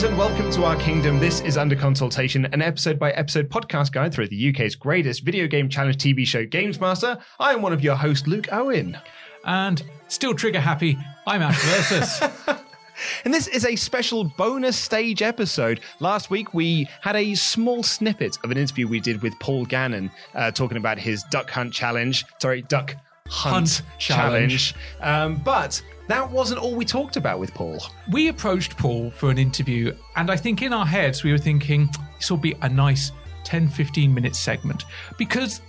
Greetings and welcome to our kingdom. This is Under Consultation, an episode by episode podcast guide through the UK's greatest video game challenge TV show, Games Master. I am one of your hosts, Luke Owen. And still trigger happy, I'm Ash Versus. And this is a special bonus stage episode. Last week, we had a small snippet of an interview we did with Paul Gannon uh, talking about his duck hunt challenge. Sorry, duck hunt, Hunt challenge. Um, but that wasn't all we talked about with Paul. we approached Paul for an interview, and I think in our heads we were thinking this will be a nice 10 15 minute segment because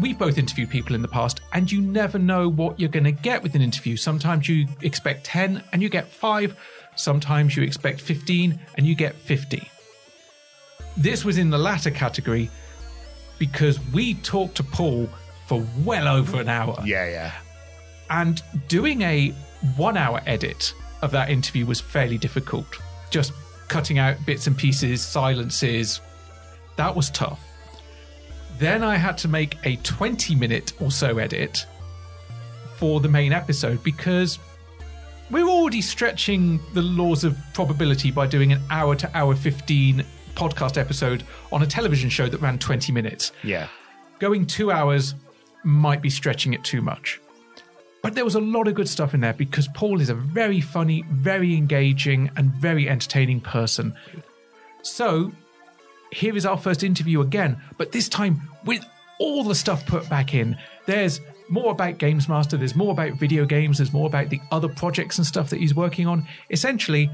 we've both interviewed people in the past, and you never know what you're going to get with an interview. Sometimes you expect 10 and you get 5, sometimes you expect 15 and you get 50. This was in the latter category because we talked to Paul for well over an hour. Yeah, yeah. And doing a one hour edit of that interview was fairly difficult. Just cutting out bits and pieces, silences, that was tough. Then I had to make a 20 minute or so edit for the main episode because we're already stretching the laws of probability by doing an hour to hour 15 podcast episode on a television show that ran 20 minutes Yeah. going two hours might be stretching it too much. But there was a lot of good stuff in there because Paul is a very funny, very engaging, and very entertaining person. So here is our first interview again, but this time with all the stuff put back in. There's more about Games Master, there's more about video games, there's more about the other projects and stuff that he's working on. Essentially,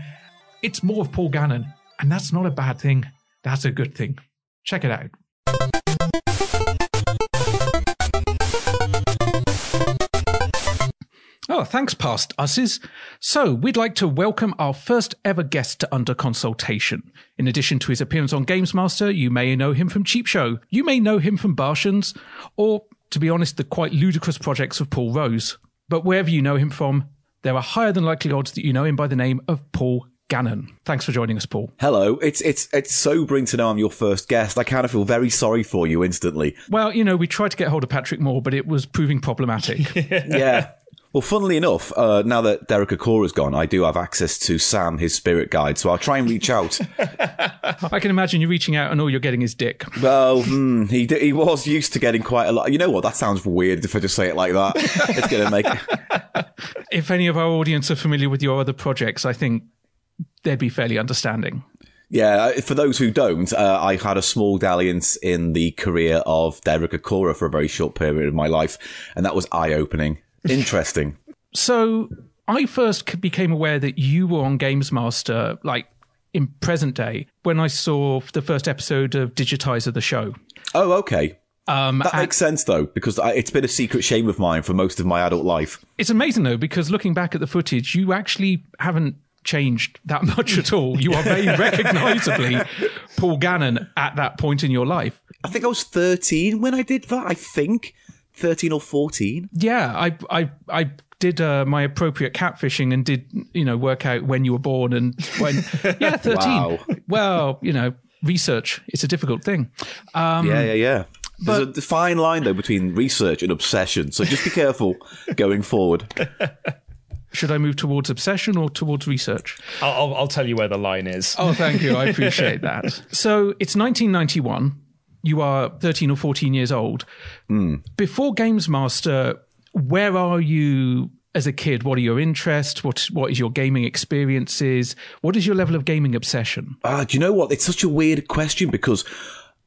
it's more of Paul Gannon, and that's not a bad thing. That's a good thing. Check it out. Oh, thanks, past usses. So, we'd like to welcome our first ever guest to Under Consultation. In addition to his appearance on Games Master, you may know him from Cheap Show, you may know him from Barshens, or, to be honest, the quite ludicrous projects of Paul Rose. But wherever you know him from, there are higher than likely odds that you know him by the name of Paul Gannon. Thanks for joining us, Paul. Hello. It's it's it's sobering to know I'm your first guest. I kind of feel very sorry for you instantly. Well, you know, we tried to get hold of Patrick Moore, but it was proving problematic. Yeah. Well, funnily enough, uh, now that Derek Acorah's gone, I do have access to Sam, his spirit guide, so I'll try and reach out. I can imagine you reaching out and all you're getting is dick. well, hmm, he d- he was used to getting quite a lot. You know what? That sounds weird if I just say it like that. It's going to make. If any of our audience are familiar with your other projects, I think they'd be fairly understanding. Yeah, for those who don't, uh, I had a small dalliance in the career of Derek Acorah for a very short period of my life, and that was eye opening. Interesting. So I first became aware that you were on Games Master, like in present day, when I saw the first episode of Digitiser the show. Oh, okay. Um, That and makes sense though, because I, it's been a secret shame of mine for most of my adult life. it's amazing though, because looking back at the footage, you actually haven't changed that much at all. You are very recognizably Paul Gannon at that point in your life. I think I was 13 when I did that. I think 13 or 14. Yeah, I I I did uh, my appropriate catfishing and did you know work out when you were born and when yeah 13 Wow. well you know research it's a difficult thing um yeah, yeah, yeah. There's a fine line though between research and obsession, so just be careful going forward. should i move towards obsession or towards research I'll, I'll, I'll tell you where the line is. oh thank you i appreciate that so it's 1991 you are 13 or 14 years old before games master where are you as a kid what are your interests what what is your gaming experiences what is your level of gaming obsession Ah, do you know what? It's such a weird question because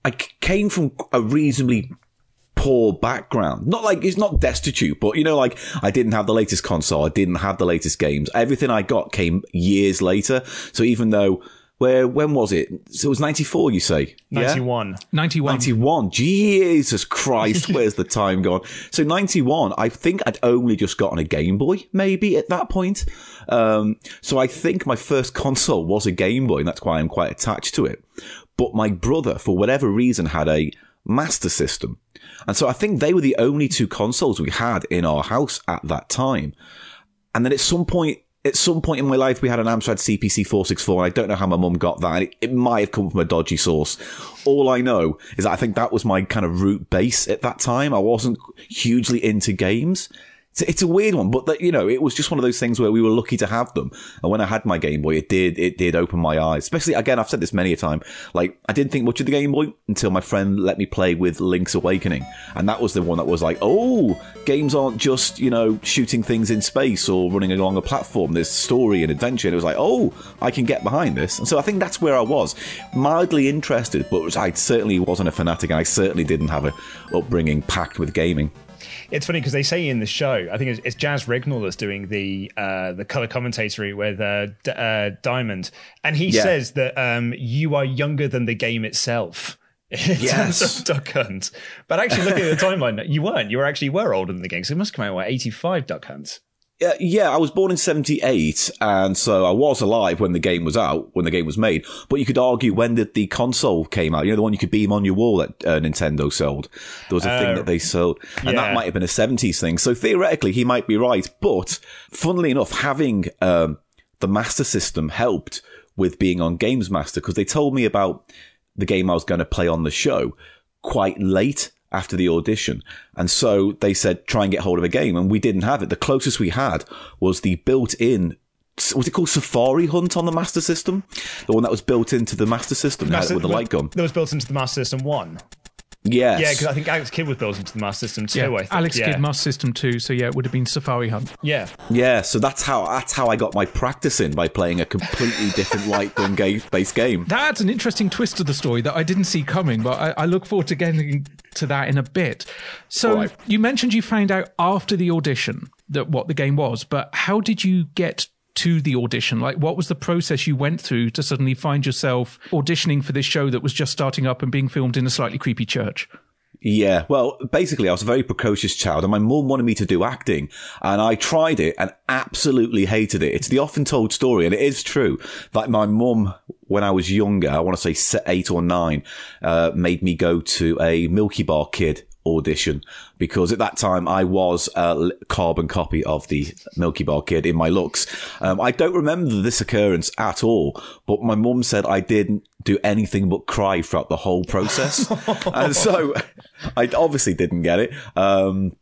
I came from a reasonably poor background. Not like it's not destitute, but you know, like I didn't have the latest console, I didn't have the latest games. Everything I got came years later. So even though where when was it? So it was ninety four. You say? Yeah? 91. 91 91. Jesus Christ, where's the time gone? So 91, I think I'd only just gotten a Game Boy, maybe at that point. Um, so I think my first console was a Game Boy, and that's why I'm quite attached to it. But my brother, for whatever reason, had a Master System. And so I think they were the only two consoles we had in our house at that time. And then at some point, at some point in my life, we had an Amstrad CPC 464, and I don't know how my mum got that. It, it might have come from a dodgy source. All I know is that I think that was my kind of root base at that time. I wasn't hugely into games. It's, it's a weird one, but that, you know, it was just one of those things where we were lucky to have them. And when I had my Game Boy, it did, it did open my eyes. Especially, again, I've said this many a time. Like, I didn't think much of the Game Boy until my friend let me play with Link's Awakening. And that was the one that was like, oh, games aren't just, you know, shooting things in space or running along a platform. There's story and adventure. And it was like, oh, I can get behind this. And so I think that's where I was. Mildly interested, but I certainly wasn't a fanatic and I certainly didn't have a upbringing packed with gaming. It's funny because they say in the show, I think it's, it's Jaz Rignall that's doing the uh, the color commentary with uh, D- uh, Diamond, and he Yeah. says that um, you are younger than the game itself. In terms of Duck Hunt, but actually, looking at the timeline, you weren't. You were actually were older than the game, so it must come out what eighty five Duck Hunt. Uh, yeah, I was born in 78, and so I was alive when the game was out, when the game was made. But you could argue when did the console came out? You know, the one you could beam on your wall that uh, Nintendo sold. There was a thing that they sold, and yeah. that might have been a 70s thing. So theoretically, he might be right. But funnily enough, having um, the Master System helped with being on Games Master because they told me about the game I was going to play on the show quite late after the audition. And so they said, try and get hold of a game. And we didn't have it. The closest we had was the built in, what's it called? Safari Hunt on the Master System? The one that was built into the Master System it with the light gun. that was built into the Master System one. Yes. Yeah, because I think Alex Kidd was built into the Master System too. yeah I think. alex yeah. kidd master system too. so yeah it would have been safari hunt Yeah, Yeah, so that's how that's how I got my practice in by playing a completely different light gun ga- based game. That's an interesting twist to the story that I didn't see coming, but I, I look forward to getting to that in a bit. So All right. you mentioned you found out after the audition that what the game was, but how did you get to the audition? Like, what was the process you went through to suddenly find yourself auditioning for this show that was just starting up and being filmed in a slightly creepy church? Yeah, well, basically, I was a very precocious child, and my mum wanted me to do acting, and I tried it and absolutely hated it. It's the often told story, and it is true that my mum, when I was younger, I want to say eight or nine, uh, made me go to a Milky Bar Kid audition because at that time I was a carbon copy of the Milky Bar Kid in my looks. Um, I don't remember this occurrence at all, but my mum said I didn't do anything but cry throughout the whole process. and so I obviously didn't get it. Um,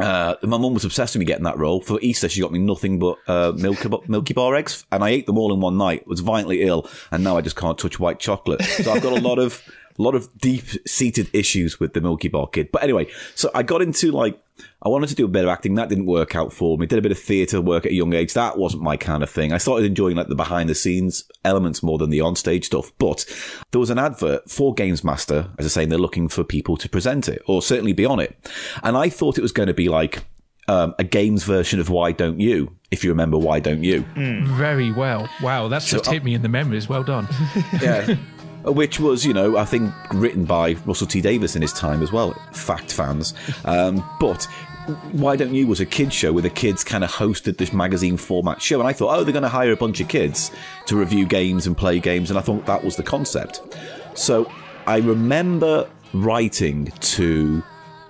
uh, my mum was obsessed with me getting that role. For Easter, she got me nothing but uh, Milky, Milky Bar eggs, and I ate them all in one night. Was violently ill, and now I just can't touch white chocolate. So I've got a lot of a lot of deep seated issues with the Milky Bar Kid. But anyway, so I got into like I wanted to do a bit of acting. That didn't work out for me. Did a bit of theatre work at a young age. That wasn't my kind of thing. I started enjoying like the behind the scenes elements more than the on stage stuff. But there was an advert for Games Master, as I say, and they're looking for people to present it or certainly be on it. And I thought it was going to be like um, a games version of Why Don't You? If you remember Why Don't You? Very well. Wow, that's just hit me in the memories. Well done. Yeah. Which was, you know, I think written by Russell T Davies in his time as well, fact fans. Um, but Why Don't You was a kids show where the kids kind of hosted this magazine format show, and I thought, oh, they're going to hire a bunch of kids to review games and play games, and I thought that was the concept. So I remember writing to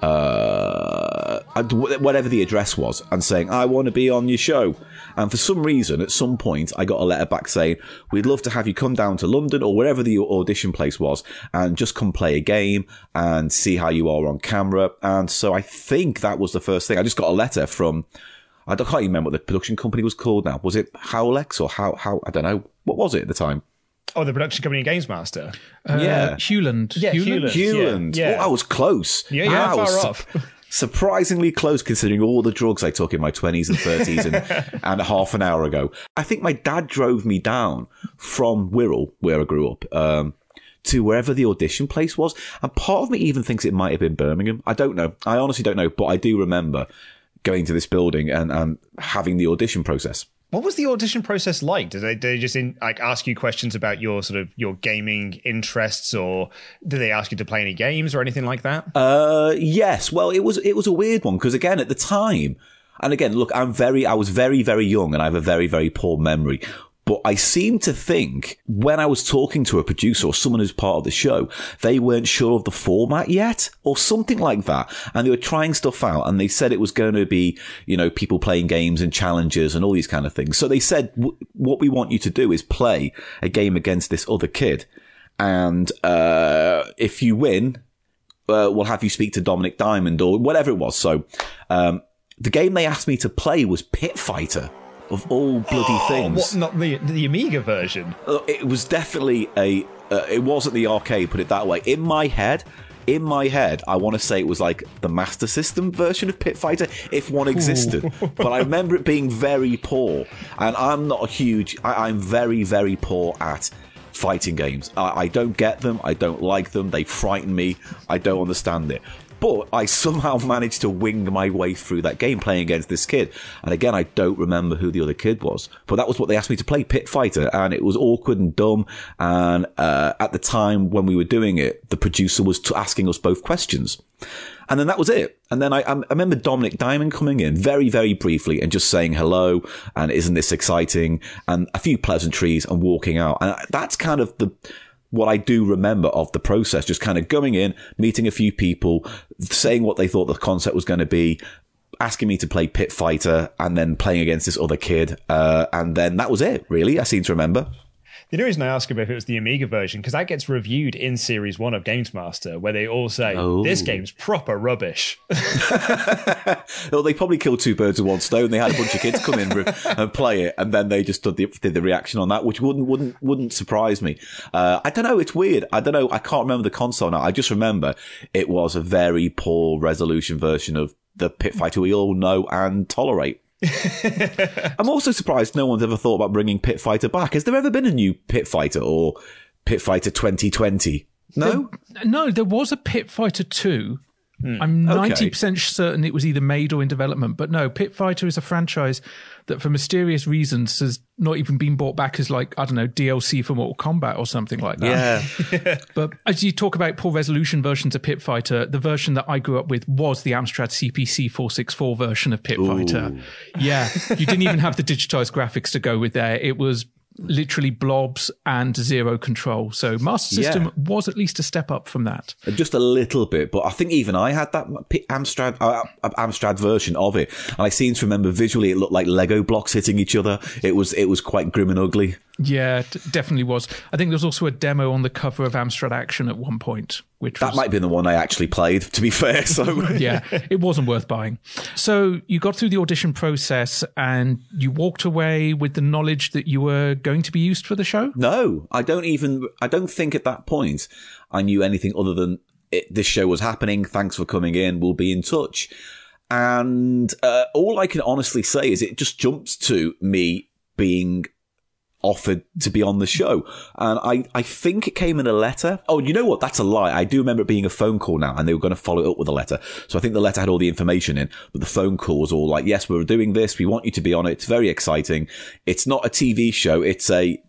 uh, whatever the address was and saying, I want to be on your show. And for some reason, at some point, I got a letter back saying, We'd love to have you come down to London or wherever the audition place was and just come play a game and see how you are on camera. And so I think that was the first thing. I just got a letter from, I can't even remember what the production company was called now. Was it Howlex or how, how, I don't know. What was it at the time? Oh, the production company Games Master. Uh, Yeah. Hewland. Yeah, Hewland. Hewland. Yeah, yeah. Oh, I was close. Yeah, you're I not was far su- off. Surprisingly close considering all the drugs I took in my 20s and 30s and, and half an hour ago. I think my dad drove me down from Wirral, where I grew up, um, to wherever the audition place was. And part of me even thinks it might have been Birmingham. I don't know. I honestly don't know, but I do remember going to this building and, and having the audition process. What was the audition process like? Did they, did they just in, like ask you questions about your sort of your gaming interests, or did they ask you to play any games or anything like that? Uh, yes. Well, it was it was a weird one because again, at the time, and again, look, I'm very, I was very, very young, and I have a very, very poor memory. But I seem to think when I was talking to a producer or someone who's part of the show, they weren't sure of the format yet or something like that. And they were trying stuff out and they said it was going to be, you know, people playing games and challenges and all these kind of things. So they said, "W- what we want you to do is play a game against this other kid. And, uh, if you win, uh, we'll have you speak to Dominik Diamond or whatever it was. So, um, the game they asked me to play was Pit Fighter of all bloody Oh, things. what, not the the Amiga version. Uh, It was definitely a. Uh, it wasn't the arcade, put it that way. In my head, in my head, I want to say it was like the Master System version of Pit Fighter, if one existed. but I remember it being very poor, and I'm not a huge. I, I'm very, very poor at fighting games. I, I don't get them. I don't like them. They frighten me. I don't understand it. But I somehow managed to wing my way through that game playing against this kid. And again, I don't remember who the other kid was. But that was what they asked me to play, Pit Fighter. And it was awkward and dumb. And uh, at the time when we were doing it, the producer was t- asking us both questions. And then that was it. And then I, I remember Dominik Diamond coming in very, very briefly and just saying hello. And isn't this exciting? And a few pleasantries and walking out. And that's kind of the, what I do remember of the process, just kind of going in, meeting a few people, saying what they thought the concept was going to be, asking me to play Pit Fighter, and then playing against this other kid. Uh, and then that was it, really. I seem to remember. The only reason I ask about if it was the Amiga version because that gets reviewed in Series One of Games Master, where they all say Oh. this game's proper rubbish. Well, they probably killed two birds with one stone. They had a bunch of kids come in and play it, and then they just did the, did the reaction on that, which wouldn't wouldn't wouldn't surprise me. Uh, I don't know. It's weird. I don't know. I can't remember the console now. I just remember it was a very poor resolution version of the Pit Fighter we all know and tolerate. I'm also surprised no one's ever thought about bringing Pit Fighter back. Has there ever been a new Pit Fighter or Pit Fighter 2020? No. No, there was a Pit Fighter 2. I'm Hmm. 90% certain it was either made or in development. But no, Pit Fighter is a franchise that, for mysterious reasons, has not even been brought back as, like, I don't know, DLC for Mortal Kombat or something like that. Yeah. But as you talk about poor resolution versions of Pit Fighter, the version that I grew up with was the Amstrad CPC 464 version of Pit Fighter. Yeah, you didn't even have the digitized graphics to go with there. It was literally blobs and zero control. So Master System Yeah. was at least a step up from that. just a little bit, but I think even I had that Amstrad uh, Amstrad version of it, and I seem to remember visually it looked like Lego blocks hitting each other. It was it was quite grim and ugly. Yeah, d- definitely was. I think there was also a demo on the cover of Amstrad Action at one point, which That was, might be the one I actually played. To be fair, so yeah, it wasn't worth buying. So you got through the audition process and you walked away with the knowledge that you were going to be used for the show. no, I don't even. I don't think at that point I knew anything other than it, this show was happening. Thanks for coming in. We'll be in touch. And uh, all I can honestly say is it just jumps to me being offered to be on the show. And I, I think it came in a letter. Oh, you know what? That's a lie. I do remember it being a phone call now and they were going to follow it up with a letter. So I think the letter had all the information in, but the phone call was all like, yes, we're doing this. We want you to be on it. It's very exciting. It's not a TV show. It's a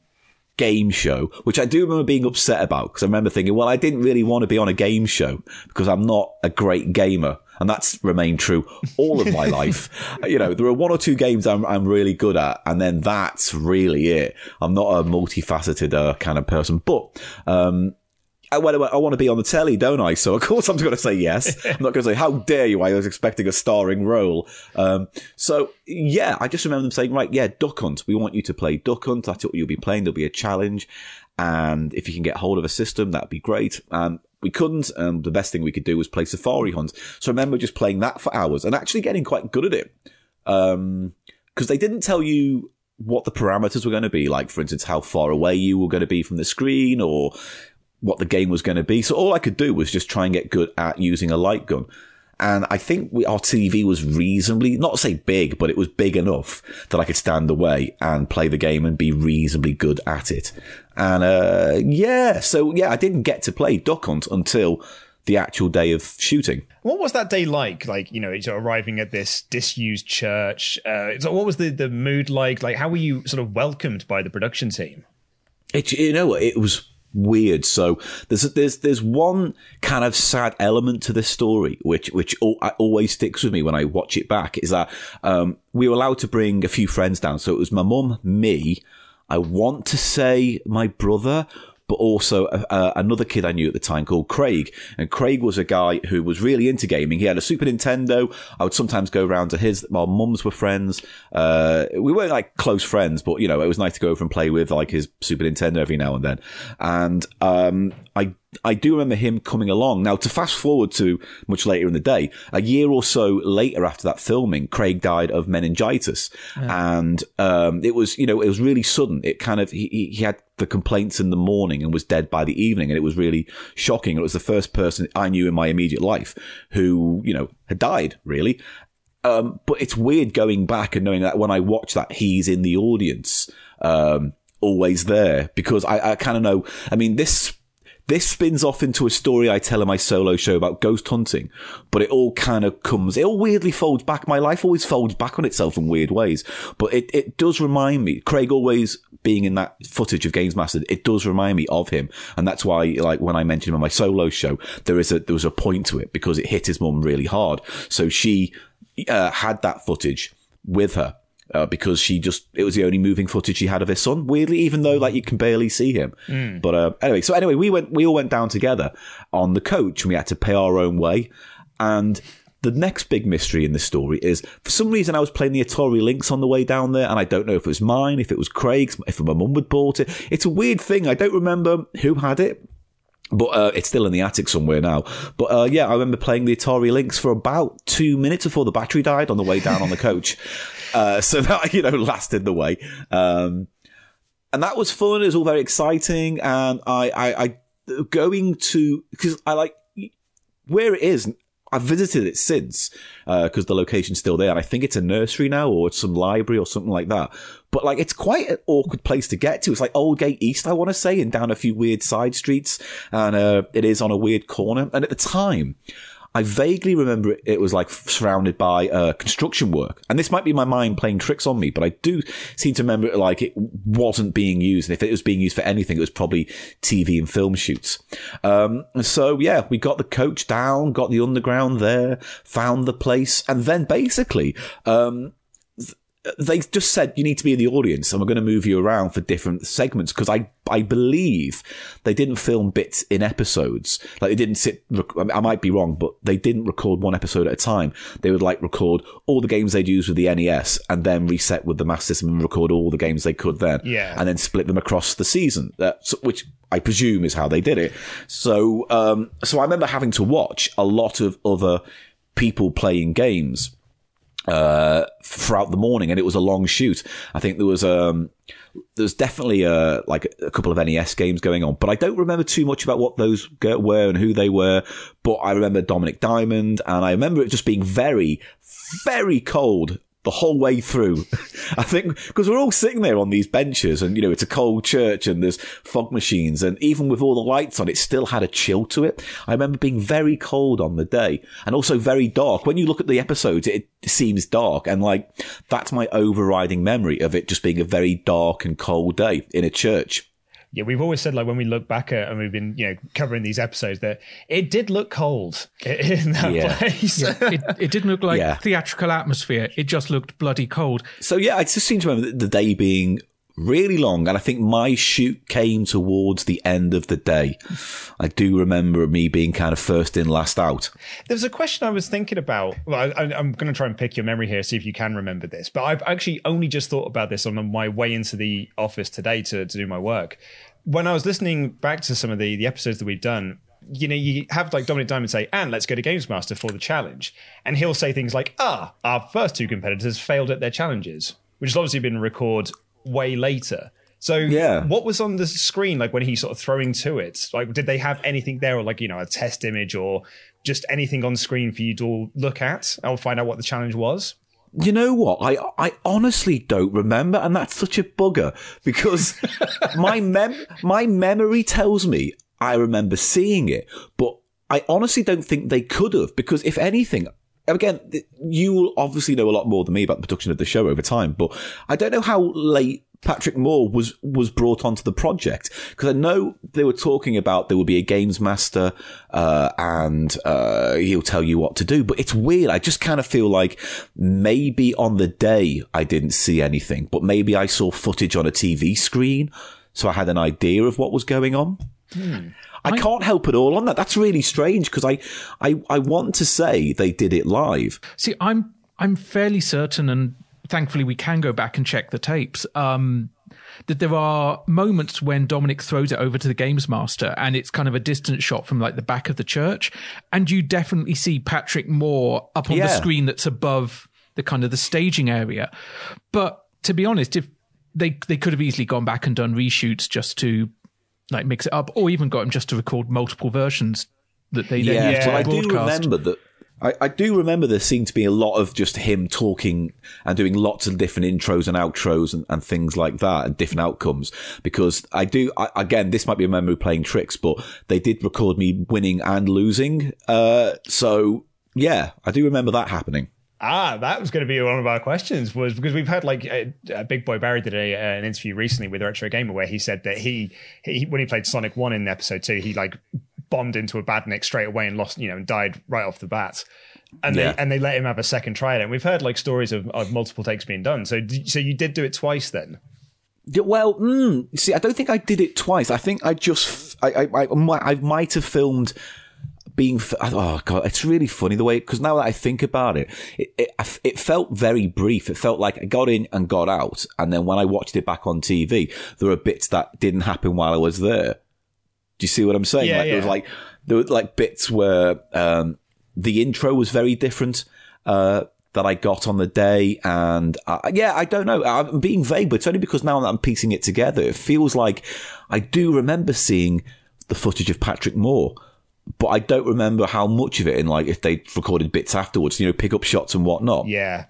game show, which I do remember being upset about because I remember thinking, well, I didn't really want to be on a game show because I'm not a great gamer. And that's remained true all of my life. You know, there are one or two games I'm, I'm really good at, and then that's really it. I'm not a multifaceted uh, kind of person, but um, I, I want to be on the telly, don't I? So of course I'm going to say yes. I'm not going to say how dare you. I was expecting a starring role. Um, so yeah, I just remember them saying, right, yeah, Duck Hunt. We want you to play Duck Hunt. That's what you'll be playing. There'll be a challenge, and if you can get hold of a system, that'd be great. And we couldn't, and the best thing we could do was play Safari Hunt. So I remember just playing that for hours and actually getting quite good at it. Um, because they didn't tell you what the parameters were going to be, like for instance, how far away you were going to be from the screen or what the game was going to be. So all I could do was just try and get good at using a light gun. And I think we, our TV was reasonably, not to say big, but it was big enough that I could stand away and play the game and be reasonably good at it. And, uh, yeah, so yeah, I didn't get to play Duck Hunt until the actual day of shooting. What was that day like? Like, you know, arriving at this disused church. Uh, so what was the, the mood like? Like, how were you sort of welcomed by the production team? It, you know, it was weird. So there's there's there's one kind of sad element to this story, which which always sticks with me when I watch it back. Is that um, we were allowed to bring a few friends down. So it was my mum, me. I want to say my brother, but also another kid I knew at the time called Craig. And Craig was a guy who was really into gaming. He had a Super Nintendo. I would sometimes go around to his. Our mums were friends. Uh, we weren't like close friends, but you know, it was nice to go over and play with like his Super Nintendo every now and then. And um, I I do remember him coming along. Now, to fast forward to much later in the day, a year or so later after that filming, Craig died of meningitis. Yeah. And, um, it was, you know, it was really sudden. It kind of, he, he had the complaints in the morning and was dead by the evening. And it was really shocking. It was the first person I knew in my immediate life who, you know, had died, really. Um, but it's weird going back and knowing that when I watch that, he's in the audience, um, always there because I, I kind of know, I mean, this, this spins off into a story I tell in my solo show about ghost hunting, but it all kind of comes, it all weirdly folds back. My life always folds back on itself in weird ways, but it, it does remind me, Craig always being in that footage of Games Master, it does remind me of him. And that's why, like, when I mentioned him on my solo show, there is a, there was a point to it because it hit his mum really hard. So she, uh, had that footage with her uh, because she just it was the only moving footage she had of her son. Weirdly, even though like you can barely see him. Mm. But uh, anyway, so anyway, we went we all went down together on the coach, and we had to pay our own way. And the next big mystery in this story is for some reason I was playing the Atari Lynx on the way down there, and I don't know if it was mine, if it was Craig's, if my mum had bought it. It's a weird thing. I don't remember who had it. But uh, it's still in the attic somewhere now. But uh, yeah, I remember playing the Atari Lynx for about two minutes before the battery died on the way down on the coach. Uh, so that, you know, lasted the way. Um, and that was fun. It was all very exciting. And I, I, I going to, cause I like where it is. I've visited it since, because uh, the location's still there. And I think it's a nursery now or some library or something like that. But like, it's quite an awkward place to get to. It's like Aldgate East, I want to say, and down a few weird side streets. And, uh, it is on a weird corner. And at the time, I vaguely remember it, it was like surrounded by uh, construction work. And this might be my mind playing tricks on me, but I do seem to remember it like it wasn't being used. And if it was being used for anything, it was probably TV and film shoots. Um, so yeah, we got the coach down, got the underground there, found the place, and then basically, um, they just said you need to be in the audience and we're going to move you around for different segments. Because I I believe they didn't film bits in episodes. Like they didn't sit I might be wrong but they didn't record one episode at a time. They would like record all the games they'd use with the NES and then reset with the Master System and record all the games they could then. Yeah. And then split them across the season uh, which I presume is how they did it. So um so I remember having to watch a lot of other people playing games uh, throughout the morning, and it was a long shoot. I think there was um, there was definitely uh, like a couple of NES games going on, but I don't remember too much about what those were and who they were. But I remember Dominik Diamond, and I remember it just being very, very cold the whole way through. I think because we're all sitting there on these benches and, you know, it's a cold church and there's fog machines and even with all the lights on, it still had a chill to it. I remember being very cold on the day and also very dark. When you look at the episodes, it seems dark and like that's my overriding memory of it just being a very dark and cold day in a church. Yeah, we've always said like when we look back at and we've been you know covering these episodes that it did look cold in that Yeah. place. it, it didn't look like Yeah. theatrical atmosphere. It just looked bloody cold. So yeah, I just seem to remember the- the day being really long, and I think my shoot came towards the end of the day. I do remember me being kind of first in, last out. There's a question I was thinking about. Well, I, I'm going to try and pick your memory here, see if you can remember this. But I've actually only just thought about this on my way into the office today to, to do my work. When I was listening back to some of the, the episodes that we've done, you know, you have like Dominik Diamond say, and let's go to Games Master for the challenge. And he'll say things like, ah, our first two competitors failed at their challenges, which has obviously been recorded way later. So Yeah. what was on the screen like when he sort of throwing to it? Like did they have anything there or like, you know, a test image or just anything on screen for you to all look at and find out what the challenge was? You know what? I I honestly don't remember, and that's such a bugger because my mem my memory tells me I remember seeing it, but I honestly don't think they could have because if anything. Again, you will obviously know a lot more than me about the production of the show over time, but I don't know how late Patrick Moore was was brought onto the project because I know they were talking about there would be a games master uh, and uh, he'll tell you what to do. But it's weird. I just kind of feel like maybe on the day I didn't see anything, but maybe I saw footage on a TV screen, so I had an idea of what was going on. I can't help it all on that. That's really strange because I, I, I want to say they did it live. See, I'm I'm fairly certain, and thankfully we can go back and check the tapes. Um, that there are moments when Dominik throws it over to the games master, and it's kind of a distant shot from like the back of the church, and you definitely see Patrick Moore up on the screen that's above the kind of the staging area. But to be honest, if they they could have easily gone back and done reshoots just to like mix it up, or even got him just to record multiple versions that they then used but to I do remember that. I, I do remember there seemed to be a lot of just him talking and doing lots of different intros and outros and, and things like that and different outcomes because I do I, again this might be a memory playing tricks but they did record me winning and losing. Uh, so yeah I do remember that happening Ah, that was going to be one of our questions. Was because we've had like a, uh, Big Boy Barry did a, uh, an interview recently with Retro Gamer where he said that he, he when he played Sonic One in episode two, he like bombed into a badnik straight away and lost, you know, and died right off the bat. And Yeah. they and they let him have a second try at it. And we've heard like stories of, of multiple takes being done. So did, so you did do it twice then. Well, mm, see, I don't think I did it twice. I think I just, I, I, I, might- I might have filmed being, oh god, it's really funny the way, because now that I think about it, it, it, it felt very brief. It felt like I got in and got out. And then when I watched it back on TV, there were bits that didn't happen while I was there. Do you see what I'm saying? Yeah, like, There was like, there were like bits where, um, the intro was very different, uh, that I got on the day. And uh, yeah, I don't know. I'm being vague, but it's only because now that I'm piecing it together, it feels like I do remember seeing the footage of Patrick Moore, but I don't remember how much of it and like if they recorded bits afterwards, you know, pick up shots and whatnot. Yeah,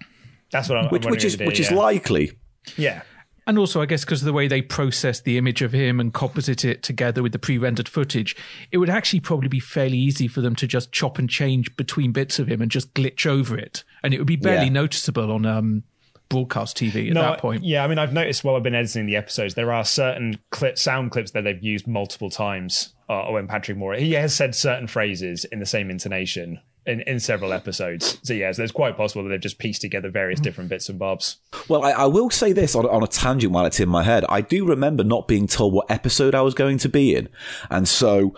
that's what I'm. Which, I'm which is wondering if which they is likely. yeah. And also, I guess, because of the way they process the image of him and composite it together with the pre rendered footage, it would actually probably be fairly easy for them to just chop and change between bits of him and just glitch over it. And it would be barely Yeah. noticeable on um, broadcast TV at that point. Yeah, I mean, I've noticed while I've been editing the episodes, there are certain clip, sound clips that they've used multiple times. Uh, when Patrick Moore, he has said certain phrases in the same intonation in, in several episodes. So yeah, so it's quite possible that they've just pieced together various different bits and bobs. Well, I, I will say this on, on a tangent while it's in my head. I do remember not being told what episode I was going to be in. And so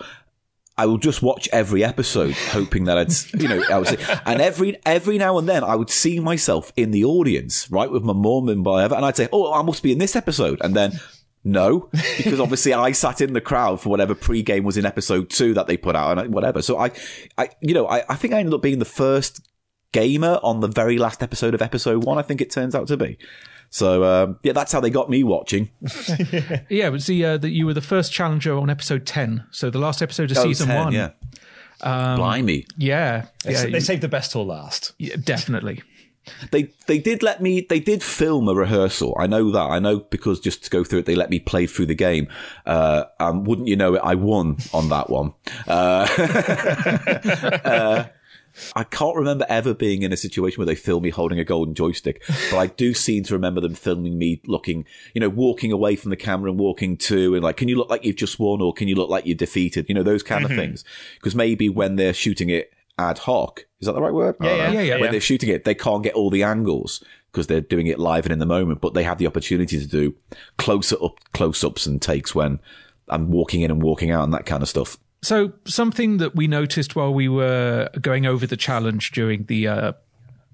I will just watch every episode, hoping that I'd, you know, I was, and every, every now and then I would see myself in the audience, right, with my mum and whatever. And I'd say, Oh, I must be in this episode. And then, no, because obviously I sat in the crowd for whatever pre-game was in episode two that they put out and whatever. So I, I, you know, I, I think I ended up being the first gamer on the very last episode of episode one. I think it turns out to be. So um, yeah, that's how they got me watching. Yeah, it was the, uh, that you were the first challenger on episode 10. So the last episode of Oh, season 10, one. yeah. Blimey, Yeah. They, yeah, they you- saved the best till last. yeah, definitely. They they did let me. They did film a rehearsal. I know that. I know because just to go through it, they let me play through the game. Uh, and wouldn't you know it, I won on that one. Uh, uh, I can't remember ever being in a situation where they film me holding a golden joystick, but I do seem to remember them filming me looking, you know, walking away from the camera and walking to, and like, can you look like you've just won or can you look like you're defeated? You know, those kind of things. Because maybe when they're shooting it ad hoc, is that the right word? Yeah, yeah. Yeah, yeah. When they're shooting it, they can't get all the angles because they're doing it live and in the moment, but they have the opportunity to do closer up, close ups and takes when I'm walking in and walking out and that kind of stuff. So something that we noticed while we were going over the challenge during the uh,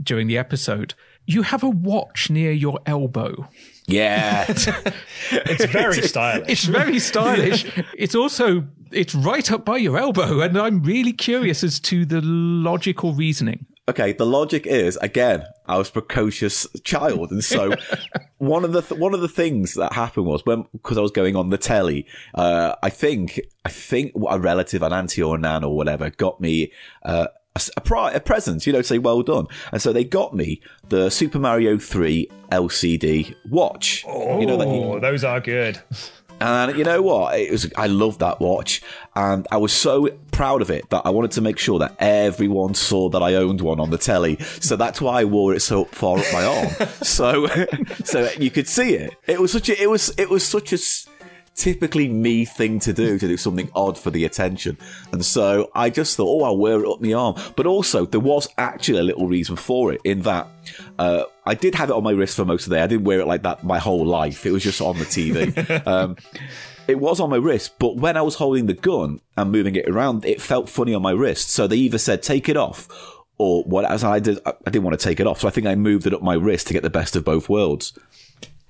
during the episode, you have a watch near your elbow. Yeah. It's very stylish. It's very stylish. it's also it's right up by your elbow, and I'm really curious as to the logical reasoning. okay, the logic is again, I was a precocious child, and so one of the th- one of the things that happened was when because I was going on the telly, uh, I think I think a relative, an auntie or a nan or whatever, got me. Uh, a, a, pri- a present, you know, to say well done. And so they got me the Super Mario 3 LCD watch. you know, that you, Oh, those are good. and you know what? It was I loved that watch, and I was so proud of it that I wanted to make sure that everyone saw that I owned one on the telly. So that's why I wore it so far up my arm, so so you could see it. It was such a it was it was such a typically me thing to do to do something odd for the attention, and so I just thought, oh, I'll wear it up my arm. But also there was actually a little reason for it in that. Uh, I did have it on my wrist for most of the day. I didn't wear it like that my whole life. It was just on the TV. um, it was on my wrist, but when I was holding the gun and moving it around, it felt funny on my wrist. So they either said take it off, or what? As I did, I didn't want to take it off, so I think I moved it up my wrist to get the best of both worlds.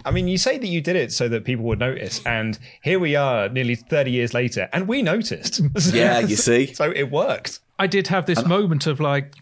I mean, you say that you did it so that people would notice, and here we are, nearly thirty years later, and we noticed. Yeah, you see. so it worked. I did have this moment of like,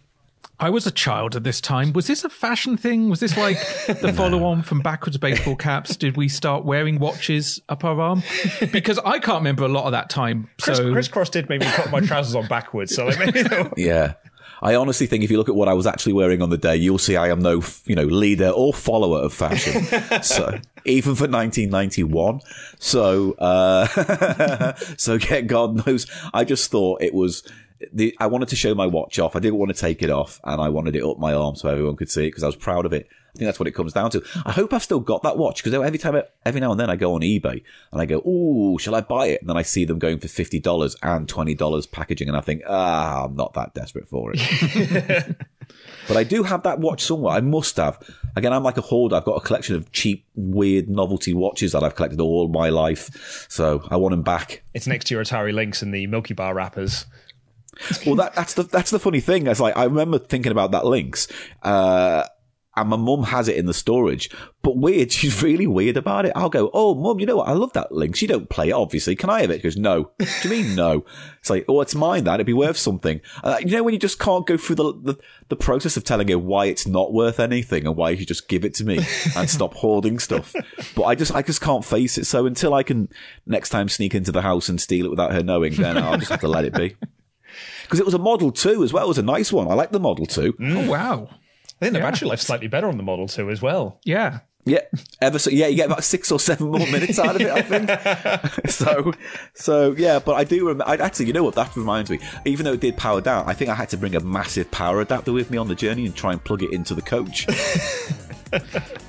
I was a child at this time. Was this a fashion thing? Was this like the follow on from backwards baseball caps? Did we start wearing watches up our arm? Because I can't remember a lot of that time. Chris, so Kris Kross did make me put my trousers on backwards, so like maybe Yeah. I honestly think if you look at what I was actually wearing on the day, you'll see I am no, you know, leader or follower of fashion. so even for 1991. So, uh, so yeah, God knows. I just thought it was the, I wanted to show my watch off. I didn't want to take it off and I wanted it up my arm so everyone could see it because I was proud of it. I think that's what it comes down to. I hope I've still got that watch because every time, I, every now and then I go on eBay and I go, "Ooh, shall I buy it?" And then I see them going for fifty dollars and twenty dollars packaging, and I think, "Ah, I'm not that desperate for it." but I do have that watch somewhere. I must have. Again, I'm like a hoarder. I've got a collection of cheap, weird novelty watches that I've collected all my life. So I want them back. it's next to your Atari Lynx and the Milky Bar wrappers. Well, that, that's the that's the funny thing. It's like I remember thinking about that Lynx, uh, and my mum has it in the storage. But weird, she's really weird about it. I'll go, "Oh, mum, you know what? I love that link. She don't play it, obviously. Can I have it?" She goes, "No." Do you mean no? It's like, "Oh, it's mine. That it'd be worth something." Uh, you know when you just can't go through the, the the process of telling her why it's not worth anything and why you just give it to me and stop hoarding stuff. But I just I just can't face it. So until I can next time sneak into the house and steal it without her knowing, then I'll just have to let it be. Because it was a Model 2 as well. It was a nice one. I like the Model 2. oh wow, I think the battery life's slightly better on the Model 2 as well. yeah. Yeah, ever so. Yeah, you get about six or seven more minutes out of it, I think. so, so yeah. But I do remember. I, actually, you know what? That reminds me. Even though it did power down, I think I had to bring a massive power adapter with me on the journey and try and plug it into the coach.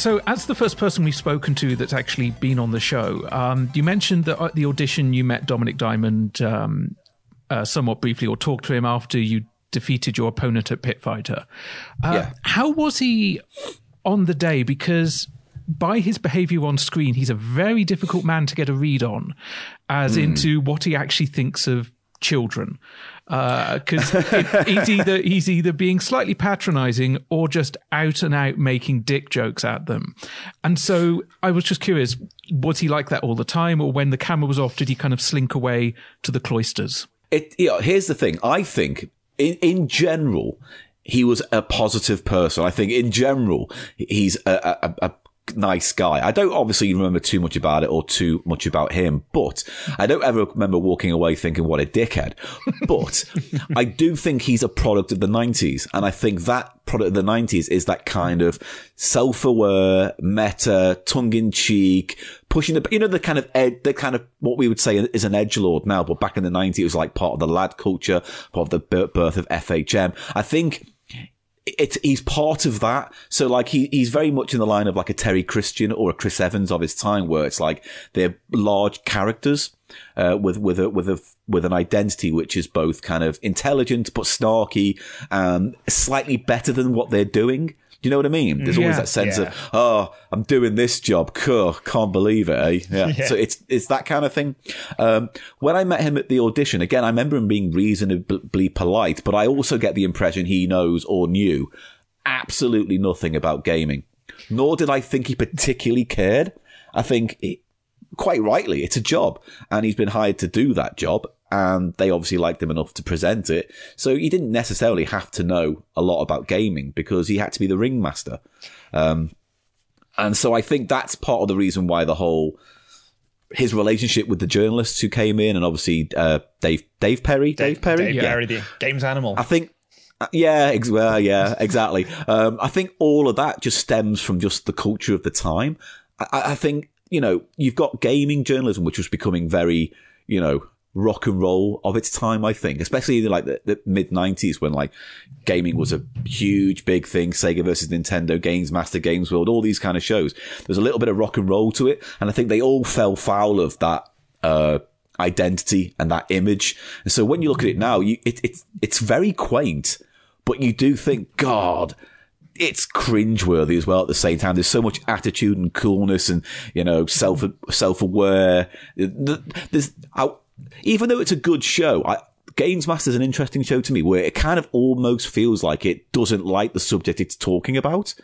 So, as the first person we've spoken to that's actually been on the show, um, you mentioned that at the audition you met Dominik Diamond um, uh, somewhat briefly, or talked to him after you defeated your opponent at Pit Fighter. Uh, Yeah. How was he on the day? Because by his behavior on screen, he's a very difficult man to get a read on, as into what he actually thinks of children. Uh, because he's either he's either being slightly patronising or just out and out making dick jokes at them. And so I was just curious: was he like that all the time, or when the camera was off, did he kind of slink away to the cloisters? It, you know, here's the thing. I think, in, in general, he was a positive person. I think, in general, he's a, a, a nice guy. I don't obviously remember too much about it or too much about him, but I don't ever remember walking away thinking, what a dickhead. But I do think he's a product of the 90s. And I think that product of the 90s is that kind of self-aware, meta, tongue-in-cheek, pushing the, you know, the kind of ed, the kind of what we would say is an edge lord now, but back in the 90s, it was like part of the lad culture, part of the birth of FHM. I think it's he's part of that. So like he he's very much in the line of like a Terry Christian or a Chris Evans of his time, where it's like they're large characters uh, with with a with a with an identity which is both kind of intelligent but snarky, and slightly better than what they're doing. Do you know what I mean? There's always that sense Yeah. of, oh, I'm doing this job. Cool. Can't believe it. Eh? Yeah. Yeah. So it's, it's that kind of thing. Um, when I met him at the audition, again, I remember him being reasonably polite, but I also get the impression he knows or knew absolutely nothing about gaming. Nor did I think he particularly cared. I think he, quite rightly, it's a job and he's been hired to do that job. And they obviously liked him enough to present it. So he didn't necessarily have to know a lot about gaming because he had to be the ringmaster. Um, and so I think that's part of the reason why the whole his relationship with the journalists who came in, and obviously uh, Dave Dave Perry, Dave, Perry, Dave Yeah. Perry, the games animal. I think, uh, yeah, ex- well, yeah, exactly. Um, I think all of that just stems from just the culture of the time. I I think you know you've got gaming journalism, which was becoming very, you know, rock and roll of its time. I think, especially in like the, the mid '90s when like gaming was a huge big thing. Sega versus Nintendo, Games Master, Games World, all these kind of shows. There's a little bit of rock and roll to it, and I think they all fell foul of that. Uh, identity and that image. And so when you look at it now, you, it, it's, very quaint, but you do think, God, it's cringeworthy as well at the same time. There's so much attitude and coolness and, you know, self, self-aware. There's, I, even though it's a good show, I, Games Master is an interesting show to me where it kind of almost feels like it doesn't like the subject it's talking about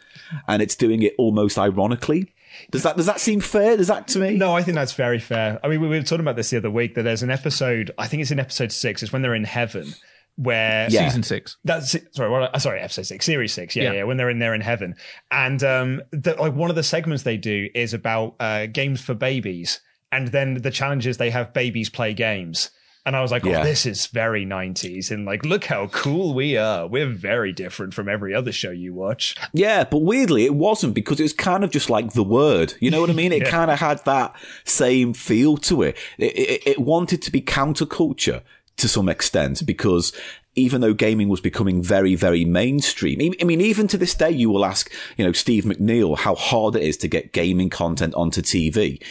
and it's doing it almost ironically. Does that, does that seem fair? Does that to me? No, I think that's very fair. I mean, we were talking about this the other week that there's an episode, I think it's in episode six, it's when they're in heaven, where Yeah. Season six. That's sorry, what, uh, sorry, episode six, series six, yeah, Yeah. yeah, when they're in there in heaven, and um, the, like one of the segments they do is about uh, games for babies, and then the challenge is they have babies play games, and I was like, oh, this is very nineties, and like, look how cool we are. We're very different from every other show you watch. Yeah, but weirdly, it wasn't because it was kind of just like the word. You know what I mean? It Yeah. kind of had that same feel to it. It, it. it wanted to be counterculture to some extent because even though gaming was becoming very, very mainstream, I mean, even to this day, you will ask, you know, Steve McNeil how hard it is to get gaming content onto TV,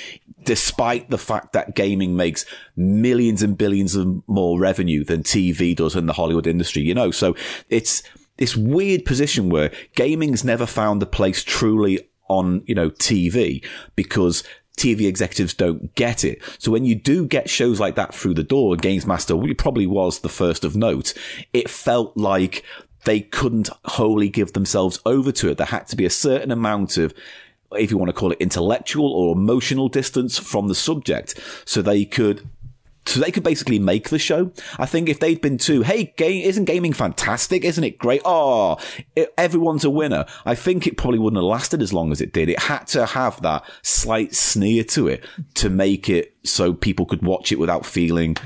despite the fact that gaming makes millions and billions of more revenue than TV does in the Hollywood industry, you know, so it's, this weird position where gaming's never found a place truly on, you know, TV because TV executives don't get it. So when you do get shows like that through the door, Games Master probably was the first of note. It felt like they couldn't wholly give themselves over to it. There had to be a certain amount of if you want to call it intellectual or emotional distance from the subject, so they could so they could basically make the show. I think if they'd been too, hey, game, isn't gaming fantastic? Isn't it great? Oh, it, everyone's a winner. I think it probably wouldn't have lasted as long as it did. It had to have that slight sneer to it to make it so people could watch it without feeling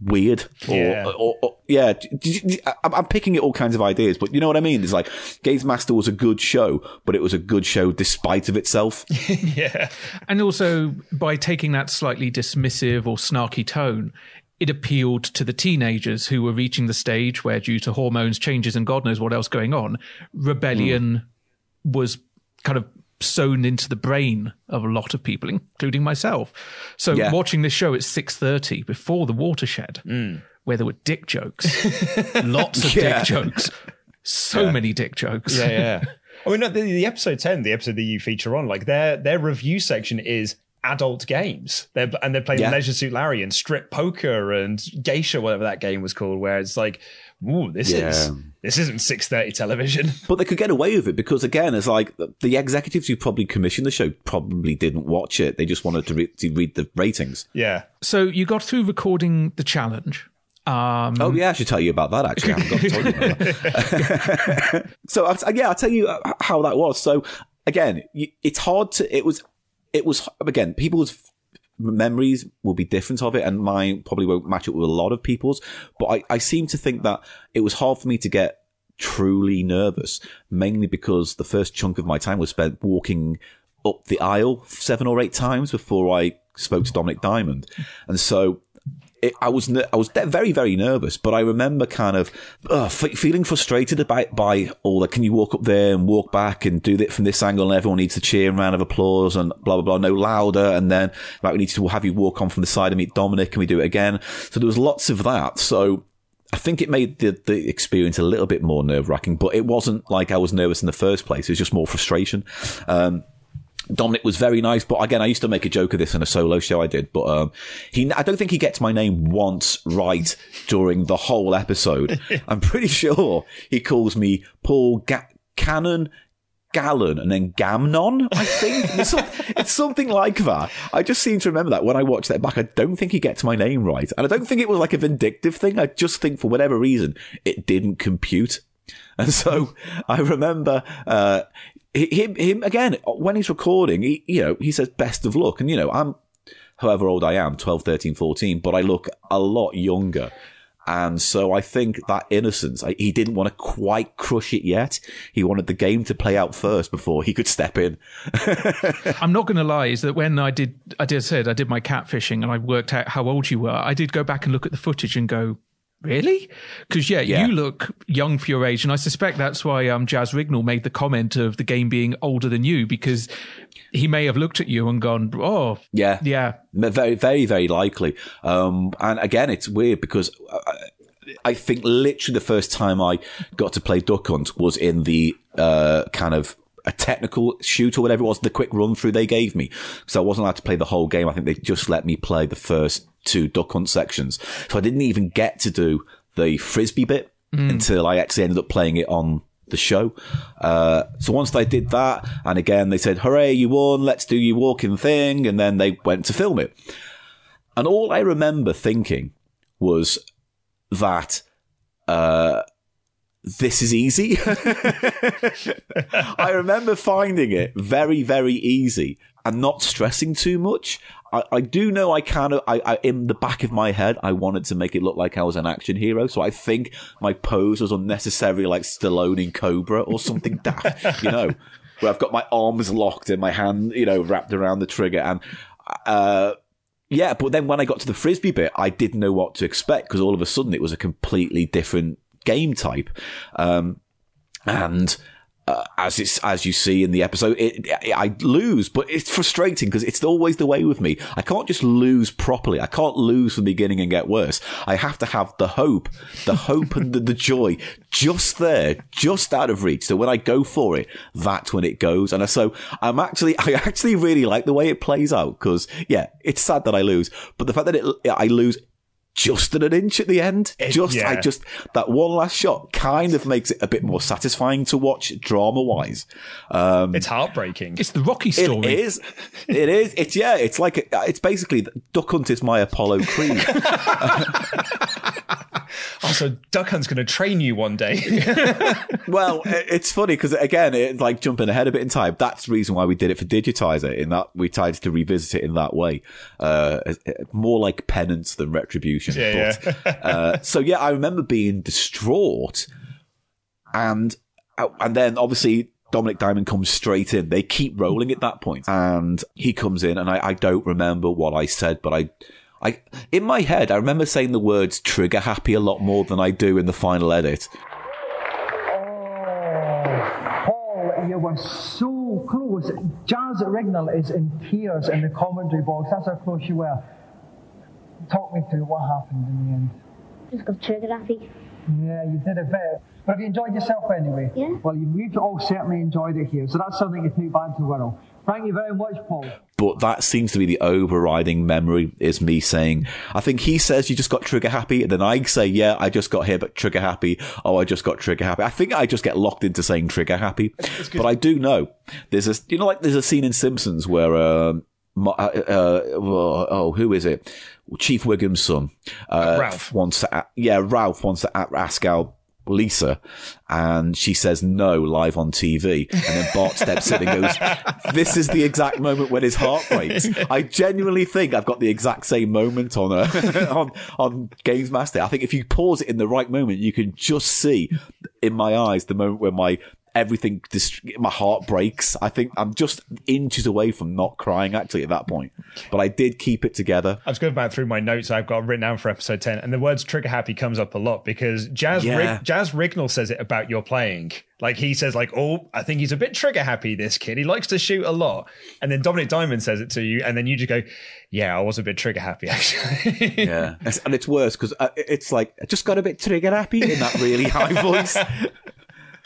weird or, Yeah. or, or- yeah I'm I'm picking at all kinds of ideas but you know what I mean it's like Games Master was a good show but it was a good show despite of itself yeah. And also, by taking that slightly dismissive or snarky tone, it appealed to the teenagers who were reaching the stage where, due to hormones changes and God knows what else going on, rebellion hmm. was kind of sewn into the brain of a lot of people, including myself. So, Yeah. watching this show at six thirty before the watershed, mm. where there were dick jokes, lots of Yeah. dick jokes, so many dick jokes. Yeah, yeah. I mean, the, the episode ten, the episode that you feature on, like their their review section is adult games. They're and they're playing Yeah. Leisure Suit Larry and Strip Poker and Geisha, whatever that game was called. Where it's like, ooh, this is this isn't six thirty television. but they could get away with it because again it's like the executives who probably commissioned the show probably didn't watch it they just wanted to, re- to read the ratings Yeah, So, you got through recording the challenge. Um, Oh yeah, I should tell you about that. Actually, I haven't got to tell you about that. so yeah, I'll tell you uh, how that was. So again, it's hard to. It was. It was again. People's memories will be different of it, and mine probably won't match up with a lot of people's. But I, I seem to think that it was hard for me to get truly nervous, mainly because the first chunk of my time was spent walking up the aisle seven or eight times before I spoke to Dominik Diamond, and so it, I was I was very very nervous, but I remember kind of uh, feeling frustrated about by all the can you walk up there and walk back and do it from this angle and everyone needs to cheer and round of applause and blah blah blah no louder and then like we need to have you walk on from the side and meet Dominik and we do it again. So there was lots of that. So I think it made the, the experience a little bit more nerve wracking, but it wasn't like I was nervous in the first place. It was just more frustration. Um, Dominik was very nice, but again, I used to make a joke of this in a solo show I did, but um, he, I don't think he gets my name once right during the whole episode. I'm pretty sure he calls me Paul Ga- Cannon Gallon and then Gamnon, I think. it's, some- it's something like that. I just seem to remember that when I watch that back. I don't think he gets my name right. And I don't think it was like a vindictive thing. I just think for whatever reason, it didn't compute. And so I remember, uh, him, him again, when he's recording, he, you know, he says best of luck. And, you know, I'm, however old I am, 12, 13, 14, but I look a lot younger. And so I think that innocence, I, he didn't want to quite crush it yet. He wanted the game to play out first before he could step in. I'm not going to lie, is that when I did, I did said I did my catfishing and I worked out how old you were. I did go back and look at the footage and go, really? Because yeah, Yeah. you look young for your age, and I suspect that's why um, Jaz Rignall made the comment of the game being older than you because he may have looked at you and gone, oh, Yeah. yeah, Very, very, very likely. Um, and again, it's weird because I, I think literally the first time I got to play Duck Hunt was in the uh, kind of a technical shoot or whatever it was, the quick run through they gave me. So I wasn't allowed to play the whole game. I think they just let me play the first two Duck Hunt sections. So I didn't even get to do the frisbee bit until I actually ended up playing it on the show. Uh, so once they did that, and again, they said, hooray, you won, let's do your walking thing. And then they went to film it. And all I remember thinking was that, uh, this is easy. I remember finding it very, very easy and not stressing too much. I, I do know I kind of, I, I, in the back of my head, I wanted to make it look like I was an action hero. So I think my pose was unnecessarily like Stallone in Cobra or something daft, you know, where I've got my arms locked and my hand, you know, wrapped around the trigger. And, uh, yeah, but then when I got to the frisbee bit, I didn't know what to expect because all of a sudden it was a completely different game type. Um, and uh, as it's as you see in the episode, it, it, I lose, but it's frustrating because it's always the way with me. I can't just lose properly. I can't lose from the beginning and get worse. I have to have the hope, the hope and the, the joy just there, just out of reach. So when I go for it, that's when it goes. And so I'm actually, I actually really like the way it plays out because yeah, it's sad that I lose, but the fact that it, I lose just at an inch at the end. just, I just, that one last shot kind of makes it a bit more satisfying to watch drama wise. Um, It's heartbreaking. It's the Rocky story. is. It is. It's yeah. It's like it's basically Duck Hunt is my Apollo Creed. Also, Duck Hunt's going to train you one day. well, it's funny because again, it's like jumping ahead a bit in time. That's the reason why we did it for Digitiser. In that we tried to revisit it in that way, uh, more like penance than retribution. Yeah, but, uh, so yeah, I remember being distraught, and uh, and then obviously. Dominik Diamond comes straight in. They keep rolling at that point, and he comes in, and I, I don't remember what I said, but I, I, in my head, I remember saying the words "trigger happy" a lot more than I do in the final edit. Oh, Paul, you were so close. Jaz Rignall is in tears in the commentary box. That's how close you were. Talk me through what happened in the end. Just got trigger happy. Yeah, you did a bit. But have you enjoyed yourself anyway? Yeah. Well, you, we've all certainly enjoyed it here, so that's something to take back to Wirral. Thank you very much, Paul. but that seems to be the overriding memory is me saying, I think he says you just got trigger happy. And then I say, yeah, I just got here, but trigger happy. Oh, I just got trigger happy. I think I just get locked into saying trigger happy. But I do know there's a, you know, like there's a scene in Simpsons where, um, uh, uh, oh, who is it? Chief Wiggum's son. Uh, Ralph. wants to, yeah, Ralph wants to ask out Lisa, and she says no live on TV. And then Bart steps in and goes, "This is the exact moment when his heart breaks." I genuinely think I've got the exact same moment on uh, on on Games Master. I think if you pause it in the right moment, you can just see in my eyes the moment where my everything dist- my heart breaks i think i'm just inches away from not crying actually at that point but i did keep it together I was going back through my notes I've got written down for episode 10, and the words trigger happy comes up a lot because Jaz, Yeah. Rig- Jaz Rignall says it about your playing. Like he says, like, oh, I think he's a bit trigger happy, this kid. He likes to shoot a lot. And then Dominik Diamond says it to you, and then you just go, yeah, I was a bit trigger happy, actually. yeah and it's worse because uh, it's like i just got a bit trigger happy in that really high voice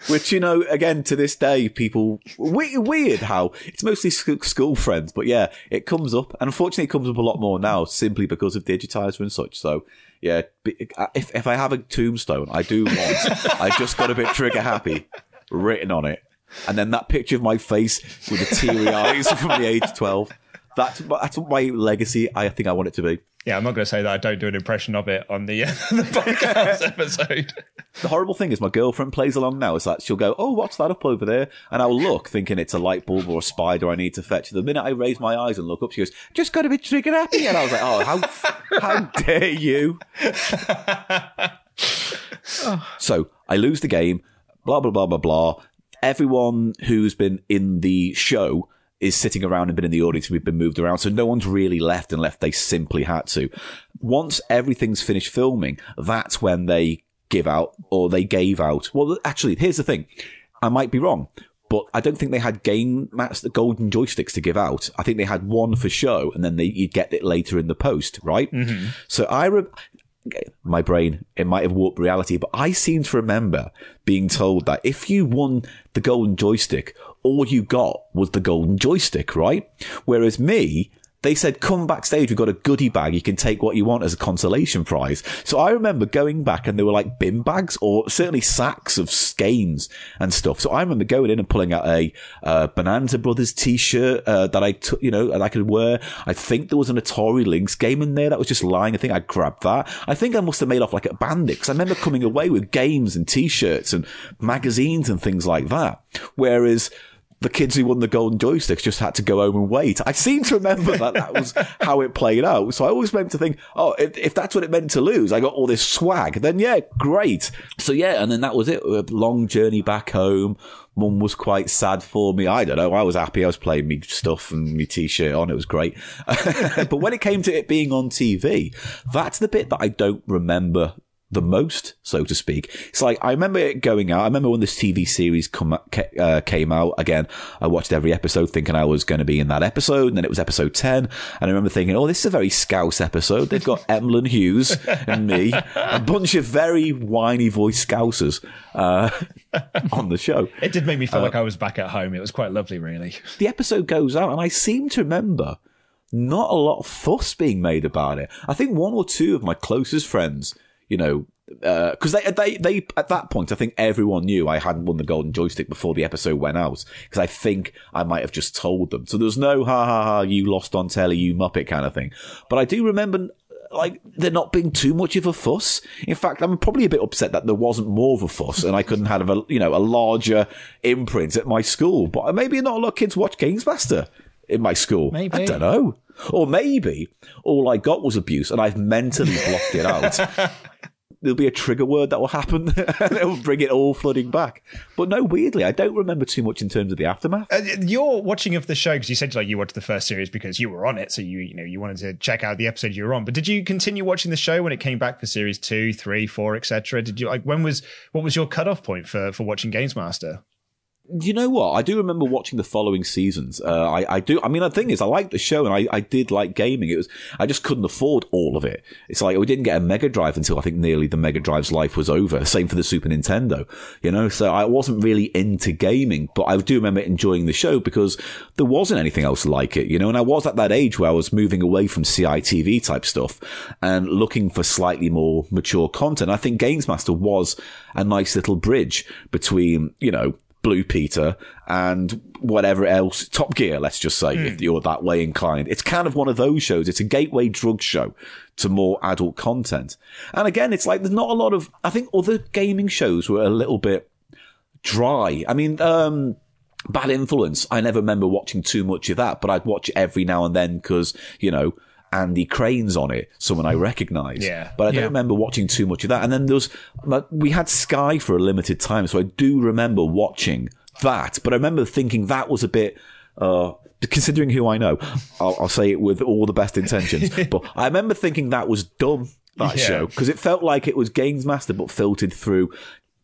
which you know again to this day people we- weird how it's mostly sc- school friends but yeah it comes up and unfortunately it comes up a lot more now simply because of digitiser and such so yeah uh, if, if i have a tombstone i do want i just got a bit trigger happy written on it and then that picture of my face with the teary eyes from the age 12 that's that's my legacy i think i want it to be yeah, I'm not going to say that I don't do an impression of it on the, uh, the podcast episode. The horrible thing is my girlfriend plays along now. Is that she'll go, "Oh, what's that up over there?" And I'll look, thinking it's a light bulb or a spider I need to fetch. The minute I raise my eyes and look up, she goes, "Just got to be trigger happy," and I was like, "Oh, how how dare you!" so I lose the game. Blah blah blah blah blah. Everyone who's been in the show is sitting around and been in the audience. We've been moved around, so no one's really left unless. They simply had to. Once everything's finished filming, that's when they give out or they gave out. Well, actually, here's the thing. I might be wrong, but I don't think they had game mats, the golden joysticks to give out. I think they had one for show, and then they, you'd get it later in the post, right? Mm-hmm. So I. Re- my brain, it might have warped reality, but I seem to remember being told that if you won the golden joystick, all you got was the golden joystick, right? Whereas me, they said, come backstage, we've got a goodie bag, you can take what you want as a consolation prize. So I remember going back and there were like bin bags or certainly sacks of skeins and stuff. So I remember going in and pulling out a uh, Bonanza Brothers t-shirt uh, that I took, you know, that I could wear. I think there was an Atari Lynx game in there that was just lying. I think I grabbed that. I think I must have made off like a bandit because I remember coming away with games and t-shirts and magazines and things like that. Whereas the kids who won the golden joysticks just had to go home and wait. I seem to remember that that was how it played out. So I always meant to think, oh, if, if that's what it meant to lose, I got all this swag, then yeah, great. So yeah, and then that was it. A long journey back home. Mum was quite sad for me. I don't know. I was happy. I was playing me stuff and me t-shirt on. It was great. but when it came to it being on TV, that's the bit that I don't remember the most, so to speak. It's like I remember it going out. I remember when this TV series come uh, came out. Again, I watched every episode thinking I was going to be in that episode, and then it was episode ten. And I remember thinking, "Oh, this is a very scouse episode." They've got Emlyn Hughes and me, a bunch of very whiny voiced scousers uh, on the show. It did make me feel Uh, like I was back at home. It was quite lovely, really. The episode goes out, and I seem to remember not a lot of fuss being made about it. I think one or two of my closest friends, you know, uh, because they, they, they, at that point, I think everyone knew I hadn't won the golden joystick before the episode went out. Because I think I might have just told them. So there was no ha ha ha, you lost on telly, you muppet kind of thing. But I do remember like there not being too much of a fuss. In fact, I'm probably a bit upset that there wasn't more of a fuss and I couldn't have a you know a larger imprint at my school. But maybe not a lot of kids watch Games Master in my school. Maybe. I don't know. Or maybe all I got was abuse and I've mentally blocked it out. There'll be a trigger word that will happen and it'll bring it all flooding back. But no, weirdly, I don't remember too much in terms of the aftermath. Uh, your watching of the show because you said like you watched the first series because you were on it, so you you know you wanted to check out the episode you were on. But did you continue watching the show when it came back for series two, three, four, etc.? Did you like when was what was your cutoff point for for watching Games Master? You know what? I do remember watching the following seasons. Uh, I, I do. I mean, the thing is, I liked the show and I, I did like gaming. It was, I just couldn't afford all of it. It's like we didn't get a Mega Drive until I think nearly the Mega Drive's life was over. Same for the Super Nintendo, you know? So I wasn't really into gaming, but I do remember enjoying the show because there wasn't anything else like it, you know? And I was at that age where I was moving away from CITV type stuff and looking for slightly more mature content. I think Games Master was a nice little bridge between, you know, Blue Peter and whatever else, Top Gear, let's just say, if you're that way inclined. It's kind of one of those shows. It's a gateway drug show to more adult content. And again, it's like there's not a lot of, I think other gaming shows were a little bit dry. I mean, um, Bad Influence, I never remember watching too much of that, but I'd watch it every now and then because, you know, Andy Crane's on it, someone I recognise. Yeah. But I don't Yeah. remember watching too much of that. And then there was, but we had Sky for a limited time, so I do remember watching that. But I remember thinking that was a bit, uh, considering who I know, I'll, I'll say it with all the best intentions. but I remember thinking that was dumb, that Yeah. show, because it felt like it was Games Master, but filtered through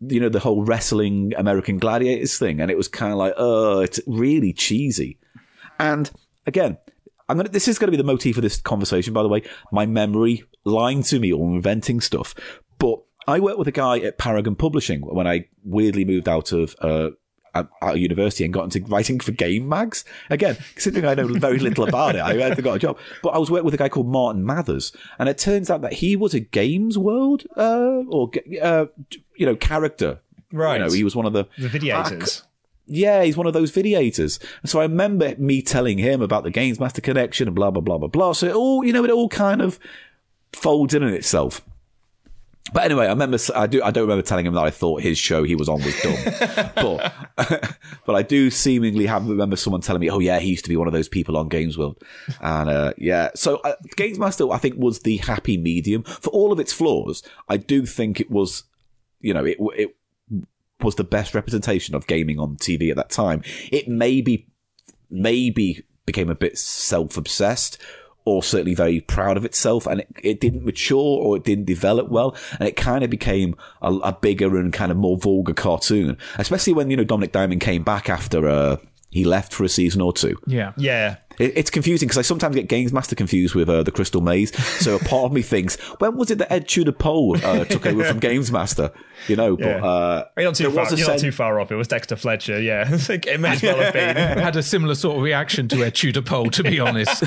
you know, the whole wrestling American Gladiators thing. And it was kind of like, oh, it's really cheesy. And again, I'm gonna, this is going to be the motif of this conversation, by the way. My memory lying to me or inventing stuff. But I worked with a guy at Paragon Publishing when I weirdly moved out of, uh, at at university and got into writing for game mags. Again, considering I know very little about it, I had got a job. But I was working with a guy called Martin Mathers, and it turns out that he was a Games World uh, or uh, you know character. Right. You know, he was one of the The videators. Yeah, he's one of those videators. And so I remember me telling him about the Games Master connection and blah blah blah blah blah. So it all you know, it all kind of folds in on itself. But anyway, I remember I do I don't remember telling him that I thought his show he was on was dumb. but but I do seemingly have remember someone telling me, "Oh yeah, he used to be one of those people on Games World." And uh, yeah, so uh, Games Master I think was the happy medium for all of its flaws. I do think it was you know, it it was the best representation of gaming on TV at that time. It maybe maybe became a bit self-obsessed or certainly very proud of itself and it, it didn't mature or it didn't develop well and it kind of became a, a bigger and kind of more vulgar cartoon especially when you know dominik diamond came back after uh, he left for a season or two Yeah. Yeah. It, it's confusing because I sometimes get Games Master confused with uh, the Crystal Maze. So a part of me thinks, when was it that Ed Tudor Pole uh, took over from Games Master? You know, but Yeah. uh, You're not too far. was You're not too far off. It was Dexter Fletcher. Yeah, I think it may as well have been. had a similar sort of reaction to Ed Tudor Pole, to be honest.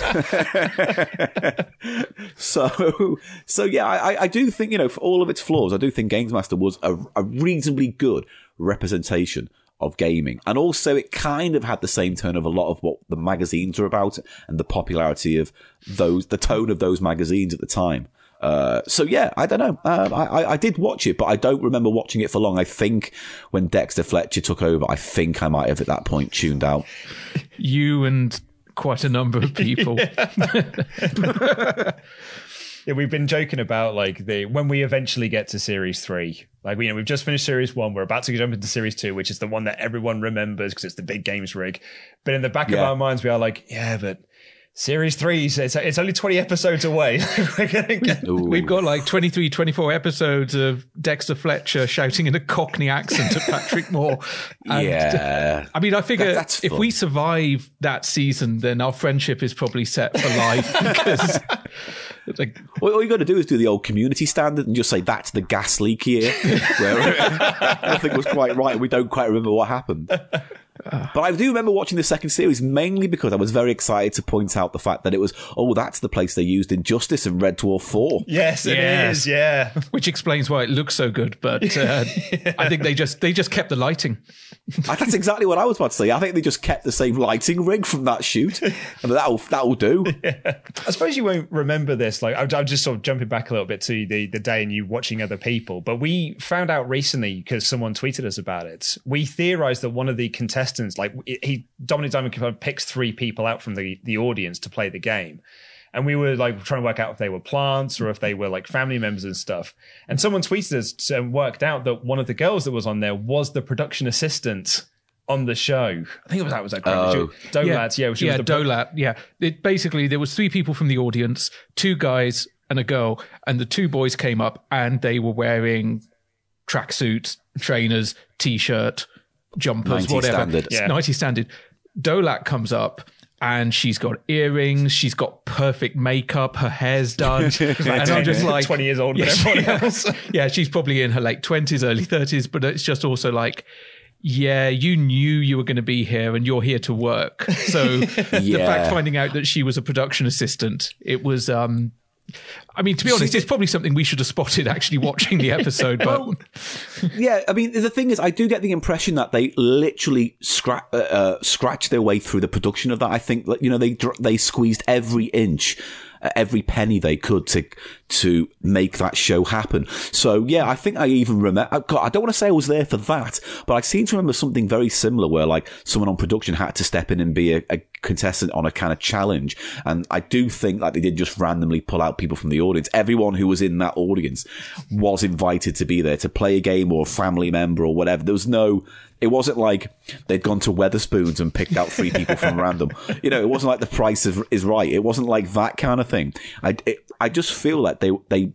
so, so yeah, I, I do think you know, for all of its flaws, I do think Games Master was a, a reasonably good representation of gaming, and also it kind of had the same tone of a lot of what the magazines were about, and the popularity of those, the tone of those magazines at the time. Uh, so yeah, I don't know. Um, I, I, I did watch it, but I don't remember watching it for long. I think when Dexter Fletcher took over, I think I might have at that point tuned out. you and quite a number of people. Yeah, we've been joking about like the when we eventually get to series three. Like we you know we've just finished series one. We're about to jump into series two, which is the one that everyone remembers because it's the big games rig. But in the back of our minds, we are like, yeah, but series three, it's, it's only twenty episodes away. We're gonna get- Ooh. We've got like 23, 24 episodes of Dexter Fletcher shouting in a Cockney accent at Patrick Moore. And, yeah. I mean, I figure That- that's if we survive that season, then our friendship is probably set for life because it's like, All, all you got to do is do the old community standard and just say that's the gas leak year, where nothing was quite right. We don't quite remember what happened. But I do remember watching the second series mainly because I was very excited to point out the fact that it was, oh, that's the place they used Injustice and Red Dwarf 4. Yes, it is. Yes. Yeah. Which explains why it looks so good, but uh, I think they just they just kept the lighting. That's exactly what I was about to say. I think they just kept the same lighting rig from that shoot. and that'll, that'll do. I suppose you won't remember this. Like, I'm, I'm just sort of jumping back a little bit to the, the day and you watching other people. But we found out recently because someone tweeted us about it. We theorized that one of the contestants, like he, Dominik Diamond picks three people out from the, the audience to play the game. And we were like trying to work out if they were plants or if they were like family members and stuff. And someone tweeted us and worked out that one of the girls that was on there was the production assistant on the show. I think it was that was that Oh. Dolat, yeah, she yeah, was the Dolat. Yeah, it basically there was three people from the audience, two guys and a girl, and the two boys came up and they were wearing tracksuits, trainers, t-shirt, jumpers, 90 whatever. standard. Yeah. 90 standard. Dolat comes up. And she's got earrings. She's got perfect makeup. Her hair's done. and I'm just like 20 years older Yeah, than everyone yeah. else. yeah, she's probably in her late twenties, early thirties, but it's just also like, yeah, you knew you were going to be here, and you're here to work. So the fact finding out that she was a production assistant, it was. um I mean, to be honest, it's probably something we should have spotted actually watching the episode. But Yeah, I mean, the thing is, I do get the impression that they literally scra- uh, uh, scratched their way through the production of that. I think that you know they they squeezed every inch, every penny they could to to make that show happen. So yeah, I think I even remember. God, I don't want to say I was there for that, but I seem to remember something very similar where like someone on production had to step in and be a, a contestant on a kind of challenge. And I do think like they did just randomly pull out people from the audience. Everyone who was in that audience was invited to be there to play a game or a family member or whatever. There was no, it wasn't like they'd gone to Wetherspoons and picked out three people from random. You know, it wasn't like the price is, is right. It wasn't like that kind of thing. I, it, I just feel like they, they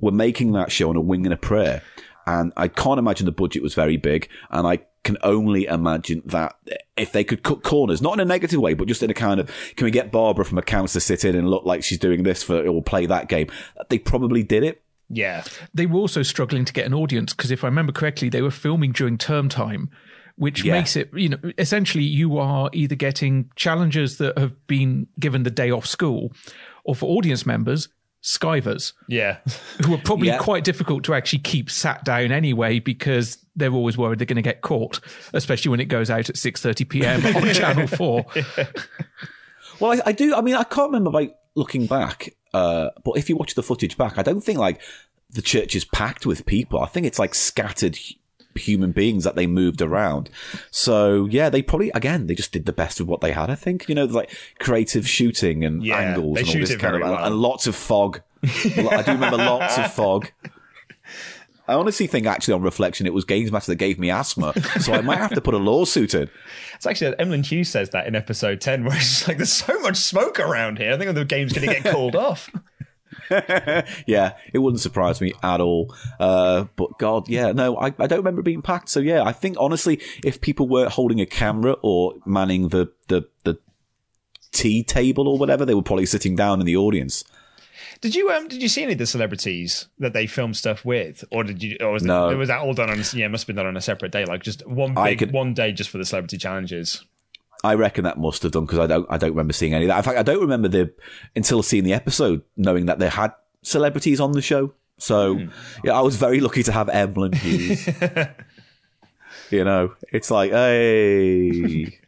were making that show on a wing and a prayer. And I can't imagine the budget was very big. And I can only imagine that if they could cut corners, not in a negative way, but just in a kind of, can we get Barbara from accounts to sit in and look like she's doing this for, or play that game? They probably did it. Yeah. they were also struggling to get an audience because, if I remember correctly, they were filming during term time. Which Yeah. makes it, you know, essentially you are either getting challengers that have been given the day off school, or for audience members, skivers. Yeah. who are probably Yeah. quite difficult to actually keep sat down anyway because they're always worried they're going to get caught, especially when it goes out at 6:30 p.m. on Channel 4. Well, I, I do. I mean, I can't remember like looking back, uh, but if you watch the footage back, I don't think like the church is packed with people. I think it's like scattered human beings that they moved around. So yeah, they probably again they just did the best of what they had. I think you know like creative shooting and Yeah, angles and all this kind of well. and lots of fog. I do remember lots of fog. I honestly think, actually, on reflection, it was Games Master that gave me asthma, so I might have to put a lawsuit in. It's actually Emlyn Hughes says that in episode 10, where it's like, there's so much smoke around here. I think the game's going to get called off. yeah, it wouldn't surprise me at all. Uh, but God, yeah, no, I, I don't remember it being packed. So yeah, I think honestly, if people were holding a camera or manning the, the, the tea table or whatever, they were probably sitting down in the audience. Did you um did you see any of the celebrities that they filmed stuff with, or did you? Or was, No. it, was that all done on? Yeah, it must have been done on a separate day, like just one big could- one day just for the celebrity challenges. I reckon that must have done because I don't, I don't remember seeing any of that. In fact, I don't remember the until seeing the episode, knowing that they had celebrities on the show. So yeah, I was very lucky to have Emlyn Hughes. you know, it's like, hey,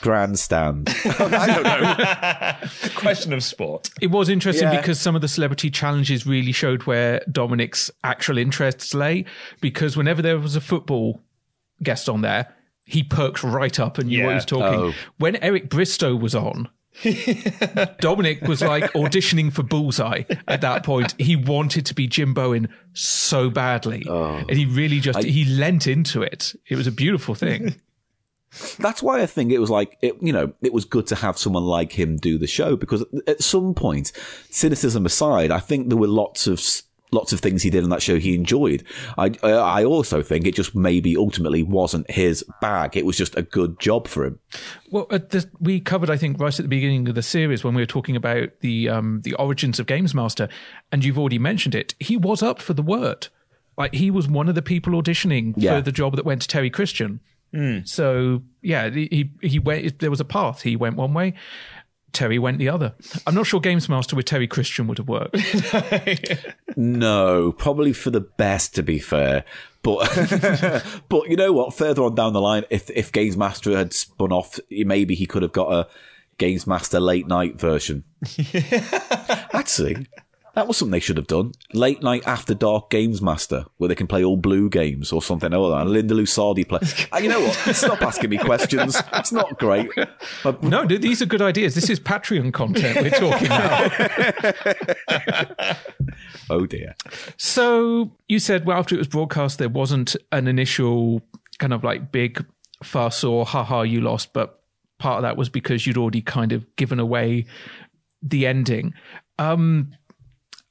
grandstand. I don't know. Question of sport. It was interesting Yeah. because some of the celebrity challenges really showed where Dominik's actual interests lay. Because whenever there was a football guest on there, he perked right up and knew what he was talking. Oh. When Eric Bristow was on, Dominik was like auditioning for Bullseye at that point. He wanted to be Jim Bowen so badly. Oh. And he really just, he lent into it. It was a beautiful thing. That's why I think it was like, it, you know, it was good to have someone like him do the show because at some point, cynicism aside, I think there were lots of lots of things he did on that show he enjoyed. I I also think it just maybe ultimately wasn't his bag. It was just a good job for him. Well, the, we covered, I think, right at the beginning of the series when we were talking about the um, the origins of Games Master, and you've already mentioned it. He was up for the word. Like he was one of the people auditioning Yeah. for the job that went to Terry Christian. Mm. So yeah, he he went. There was a path. He went one way. Terry went the other. I'm not sure Games Master with Terry Christian would have worked. No, probably for the best, to be fair. But but you know what? Further on down the line, if if Games Master had spun off, maybe he could have got a Games Master late night version. Actually, that was something they should have done. Late night after dark Games Master, where they can play all blue games or something. Oh, and Linda Lusardi play. Uh, you know what? Stop asking me questions. It's not great. But no, th- these are good ideas. This is Patreon content we're talking about. oh dear. So you said, well, after it was broadcast, there wasn't an initial kind of like big fuss or haha, you lost, but part of that was because you'd already kind of given away the ending. Um,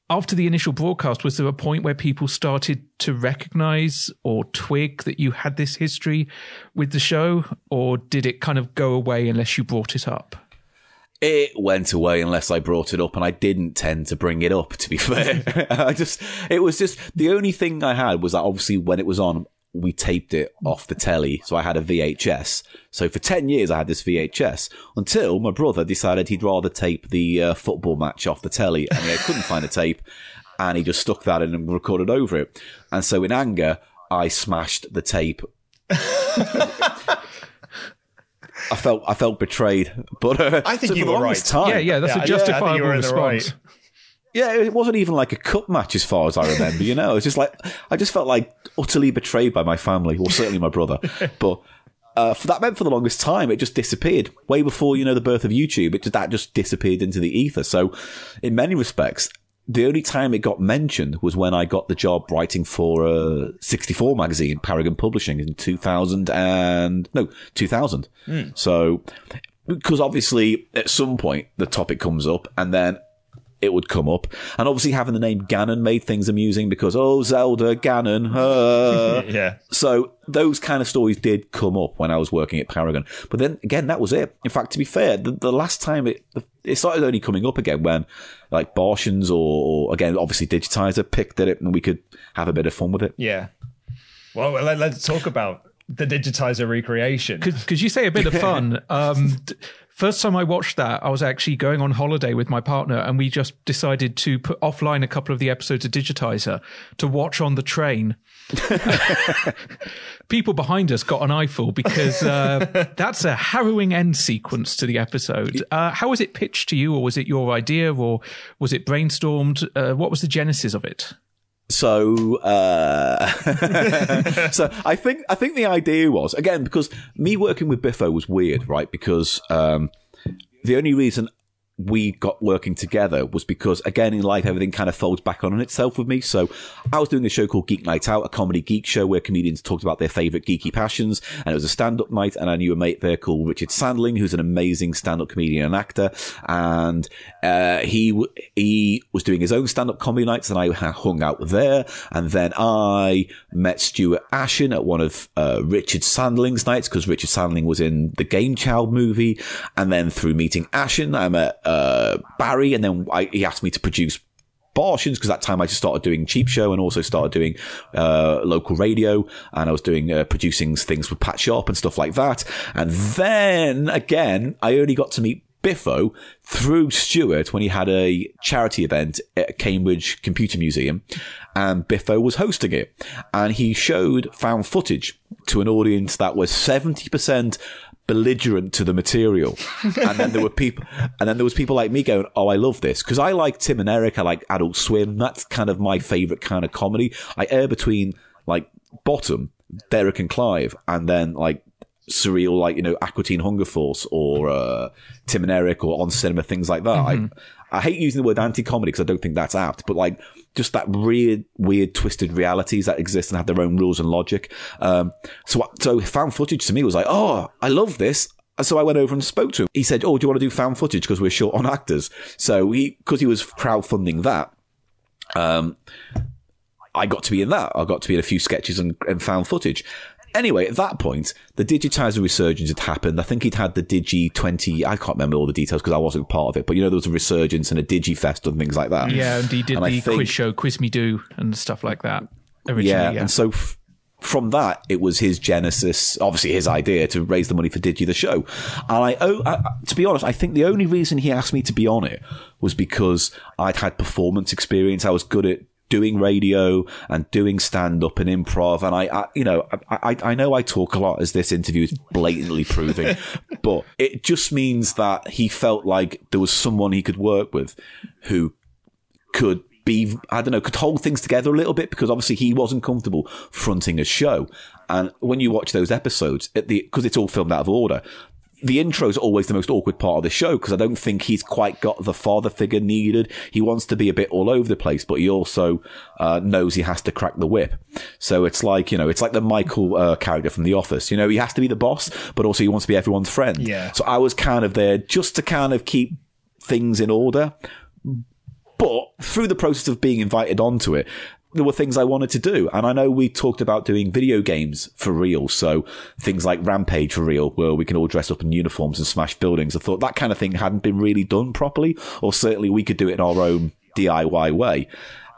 after the initial broadcast, was there a point where people started to recognize or twig that you had this history with the show, or did it kind of go away unless you brought it up? It went away unless I brought it up, and I didn't tend to bring it up. To be fair, I just it was just the only thing I had was that obviously when it was on, we taped it off the telly, so I had a VHS. So for ten years, I had this VHS until my brother decided he'd rather tape the uh, football match off the telly, and I couldn't find a tape, and he just stuck that in and recorded over it. And so in anger, I smashed the tape. I felt I felt betrayed, but uh, I think so you for were right. Time, Yeah, yeah, that's Yeah, a yeah, I think you justifiable were in the response. right. Yeah, it wasn't even like a cup match as far as I remember, you know. It's just like I just felt like utterly betrayed by my family, or certainly my brother. But uh, for that meant for the longest time, it just disappeared. Way before you know the birth of YouTube, it that just disappeared into the ether. So, in many respects, the only time it got mentioned was when I got the job writing for uh, 64 magazine, Paragon Publishing, in 2000 and no 2000. So, because obviously at some point the topic comes up, and then it would come up. And obviously having the name Gannon made things amusing because, oh, Zelda, Ganon, uh. Yeah. So those kind of stories did come up when I was working at Paragon. But then again, that was it. In fact, to be fair, the, the last time it, it started only coming up again when like Barshens or, or again, obviously Digitiser picked at it and we could have a bit of fun with it. Yeah. Well, let, let's talk about the digitiser recreation. Because you say a bit of fun. Um, d- first time I watched that, I was actually going on holiday with my partner, and we just decided to put offline a couple of the episodes of Digitiser to watch on the train. People behind us got an eyeful because uh, that's a harrowing end sequence to the episode. Uh, how was it pitched to you, or was it your idea, or was it brainstormed? Uh, what was the genesis of it? So, uh, so I think I think the idea was again because me working with Biffo was weird, right? Because um, the only reason we got working together was because again in life everything kind of folds back on itself with me. So I was doing a show called Geek Night Out, a comedy geek show where comedians talked about their favorite geeky passions, and it was a stand-up night. And I knew a mate there called Richard Sandling, who's an amazing stand-up comedian and actor, and uh, he he was doing his own stand-up comedy nights, and I hung out there. And then I met Stuart Ashen at one of uh, Richard Sandling's nights because Richard Sandling was in the Game Child movie, and then through meeting Ashen, I met uh, Barry, and then I, he asked me to produce Barshens because that time I just started doing Cheap Show and also started doing uh, local radio and I was doing uh, producing things with Pat Sharp and stuff like that. And then again, I only got to meet Biffo through Stuart when he had a charity event at Cambridge Computer Museum and Biffo was hosting it. And he showed found footage to an audience that was 70% belligerent to the material. and then there were people, and then there was people like me going, "Oh, I love this," because I like Tim and Eric. I like Adult Swim. That's kind of my favorite kind of comedy. I err between like Bottom, Derek and Clive, and then like surreal, like you know, Aqua Teen Hunger Force or uh, Tim and Eric or On Cinema, things like that. I I hate using the word anti-comedy because I don't think that's apt, but like just that weird, weird, twisted realities that exist and have their own rules and logic. Um, so, so found footage to me was like, oh, I love this. So I went over and spoke to him. He said, "Oh, do you want to do found footage because we're short on actors?" So he, because he was crowdfunding that, um, I got to be in that. I got to be in a few sketches and, and found footage. Anyway, at that point, the Digitiser resurgence had happened. I think he'd had the Digi 20, I can't remember all the details because I wasn't part of it, but you know, there was a resurgence and a Digifest and things like that. Yeah, and he did And the think- quiz show, Quiz Me Do, and stuff like that. Originally, yeah, yeah. and so f- from that, it was his genesis, obviously his idea to raise the money for Digi the show. And I, oh, I, to be honest, I think the only reason he asked me to be on it was because I'd had performance experience. I was good at doing radio and doing stand up and improv. And I, I you know, I, I, I, know I talk a lot as this interview is blatantly proving, but it just means that he felt like there was someone he could work with who could be, I don't know, could hold things together a little bit because obviously he wasn't comfortable fronting a show. And when you watch those episodes, at the because it's all filmed out of order, the intro is always the most awkward part of the show because I don't think he's quite got the father figure needed. He wants to be a bit all over the place, but he also uh, knows he has to crack the whip. So it's like, you know, it's like the Michael uh, character from The Office. You know, he has to be the boss, but also he wants to be everyone's friend. Yeah. So I was kind of there just to kind of keep things in order. But through the process of being invited onto it, there were things I wanted to do. And I know we talked about doing video games for real. So things like Rampage for real, where we can all dress up in uniforms and smash buildings. I thought that kind of thing hadn't been really done properly, or certainly we could do it in our own DIY way.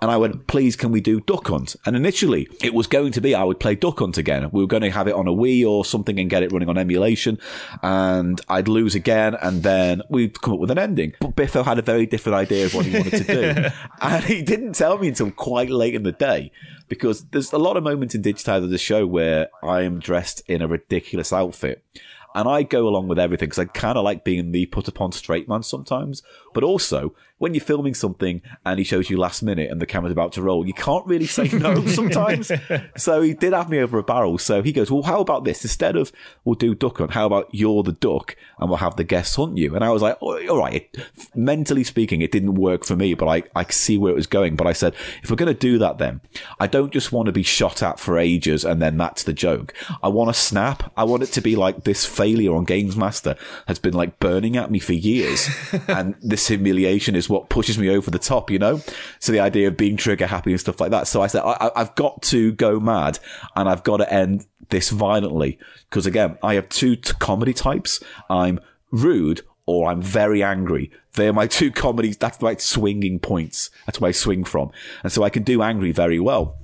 And I went, please, can we do Duck Hunt? And initially, it was going to be I would play Duck Hunt again. We were going to have it on a Wii or something and get it running on emulation. And I'd lose again. And then we'd come up with an ending. But Biffo had a very different idea of what he wanted to do. and he didn't tell me until quite late in the day because there's a lot of moments in Digitiser the show where I am dressed in a ridiculous outfit. And I go along with everything because I kind of like being the put upon straight man sometimes. But also, when you're filming something and he shows you last minute and the camera's about to roll, you can't really say no sometimes. so he did have me over a barrel. So he goes, well, how about this? Instead of we'll do duck hunt, how about you're the duck and we'll have the guests hunt you? And I was like, oh, all right. Mentally speaking, it didn't work for me, but I, I see where it was going. But I said, if we're going to do that, then I don't just want to be shot at for ages and then that's the joke. I want to snap. I want it to be like this failure on Games Master has been like burning at me for years. and this humiliation is what pushes me over the top, you know? So the idea of being trigger happy and stuff like that. So I said, I, have got to go mad and I've got to end this violently. Because again, I have two t- comedy types. I'm rude or I'm very angry. They're my two comedies. That's my swinging points. That's where I swing from. And so I can do angry very well.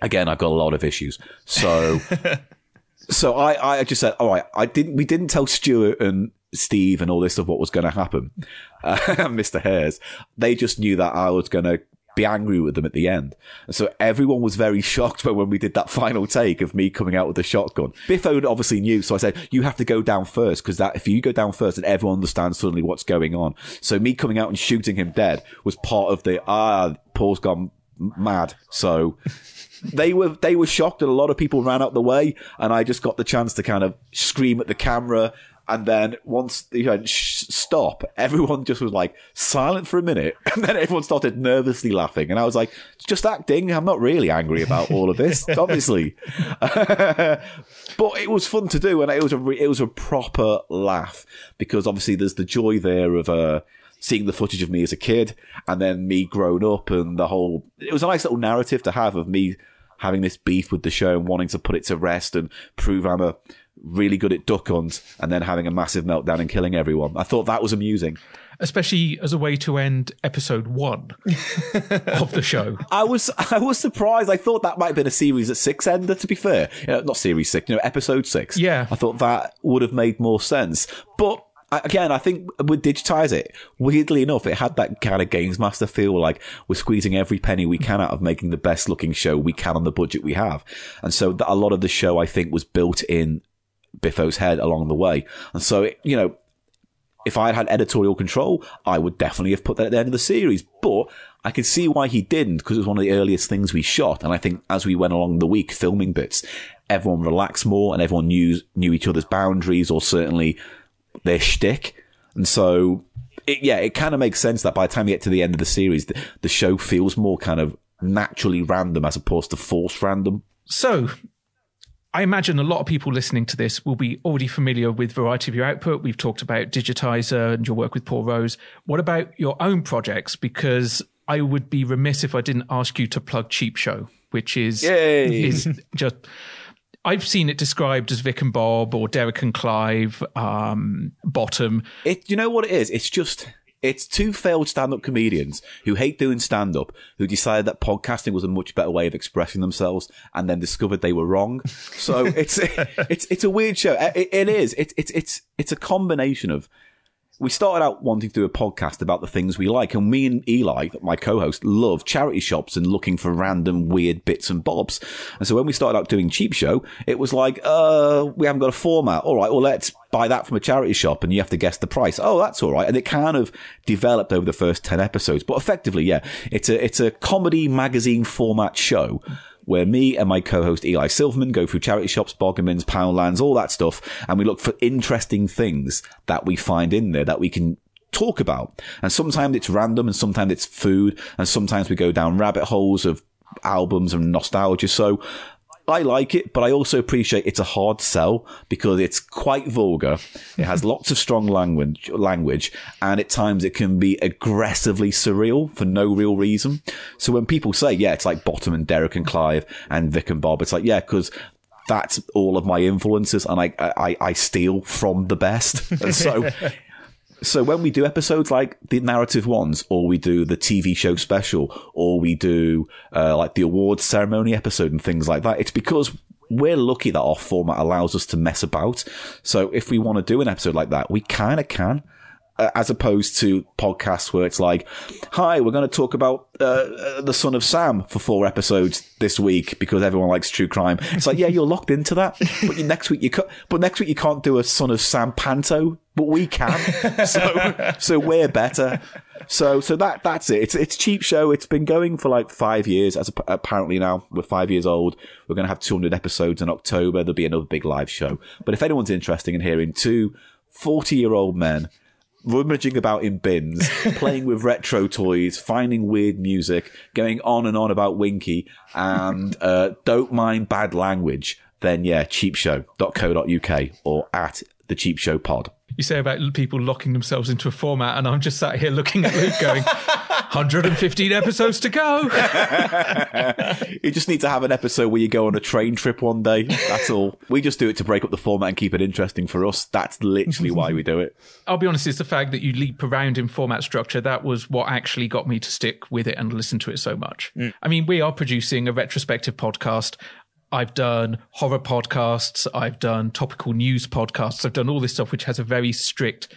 Again, I've got a lot of issues. So, so I, I just said, all right, I didn't, we didn't tell Stuart and Steve and all this of what was going to happen, uh, Mr. Hares, they just knew that I was going to be angry with them at the end. And so everyone was very shocked when we did that final take of me coming out with the shotgun. Biffo obviously knew, so I said, you have to go down first, because that, if you go down first, then everyone understands suddenly what's going on. So me coming out and shooting him dead was part of the, ah, Paul's gone mad. So they were, they were shocked and a lot of people ran out the way and I just got the chance to kind of scream at the camera and then once he went, stop, everyone just was like silent for a minute. And then everyone started nervously laughing. And I was like, just acting. I'm not really angry about all of this, obviously. but it was fun to do. And it was a, it was a proper laugh because obviously there's the joy there of, uh, seeing the footage of me as a kid and then me grown up and the whole, it was a nice little narrative to have of me having this beef with the show and wanting to put it to rest and prove I'm a, really good at duck hunt and then having a massive meltdown and killing everyone. I thought that was amusing. Especially as a way to end episode one of the show. I was I was surprised. I thought that might have been a series at six ender, to be fair. You know, not series six, you know, episode six. Yeah. I thought that would have made more sense. But again, I think we digitize it, weirdly enough, it had that kind of games master feel like we're squeezing every penny we can out of making the best looking show we can on the budget we have. And so a lot of the show, I think, was built in Biffo's head along the way. And so, you know, if I had had editorial control, I would definitely have put that at the end of the series. But I can see why he didn't because it was one of the earliest things we shot. And I think as we went along the week filming bits, everyone relaxed more and everyone knew, knew each other's boundaries or certainly their shtick. And so, it, yeah, it kind of makes sense that by the time you get to the end of the series, the, the show feels more kind of naturally random as opposed to forced random. So, I imagine a lot of people listening to this will be already familiar with variety of your output. We've talked about Digitiser and your work with Paul Rose. What about your own projects? Because I would be remiss if I didn't ask you to plug Cheap Show, which is is just. I've seen it described as Vic and Bob or Derek and Clive, um, Bottom. It, you know what it is? It's just It's two failed stand-up comedians who hate doing stand-up, who decided that podcasting was a much better way of expressing themselves, and then discovered they were wrong. So it's it's it's a weird show. It, it is. It's it's it's it's a combination of. We started out wanting to do a podcast about the things we like, and me and Eli, my co-host, love charity shops and looking for random weird bits and bobs. And so when we started out doing Cheap Show, it was like, uh, we haven't got a format. All right, well let's buy that from a charity shop and you have to guess the price. Oh, that's all right. And it kind of developed over the first 10 episodes. But effectively, yeah, it's a, it's a comedy magazine format show where me and my co-host Eli Silverman go through charity shops, bargains, poundlands, all that stuff. And we look for interesting things that we find in there that we can talk about. And sometimes it's random and sometimes it's food. And sometimes we go down rabbit holes of albums and nostalgia. So I like it, but I also appreciate it's a hard sell because it's quite vulgar. It has lots of strong language, language, and at times it can be aggressively surreal for no real reason. So when people say, yeah, it's like Bottom and Derek and Clive and Vic and Bob, it's like, yeah, because that's all of my influences and I, I, I steal from the best. And so so when we do episodes like the narrative ones, or we do the TV show special, or we do uh, like the awards ceremony episode and things like that, it's because we're lucky that our format allows us to mess about. So if we want to do an episode like that, we kind of can. Uh, as opposed to podcasts where it's like, "Hi, we're going to talk about uh, uh, the Son of Sam for four episodes this week because everyone likes true crime." It's like, yeah, you're locked into that, but you, next week you ca- but next week you can't do a Son of Sam panto, but we can. so so we're better. So so that that's it. It's it's cheap show. It's been going for like five years. As apparently now we're five years old. We're going to have 200 episodes in October. There'll be another big live show. But if anyone's interested in hearing two 40 year old men rummaging about in bins, playing with retro toys, finding weird music, going on and on about Winky, and uh, don't mind bad language, then yeah, cheapshow.co.uk or at the Cheap Show Pod. You say about people locking themselves into a format, and I'm just sat here looking at Luke going, 115 episodes to go. you just need to have an episode where you go on a train trip one day. That's all. We just do it to break up the format and keep it interesting for us. That's literally why we do it. I'll be honest, it's the fact that you leap around in format structure. That was what actually got me to stick with it and listen to it so much. Mm. I mean, we are producing a retrospective podcast. I've done horror podcasts. I've done topical news podcasts. I've done all this stuff, which has a very strict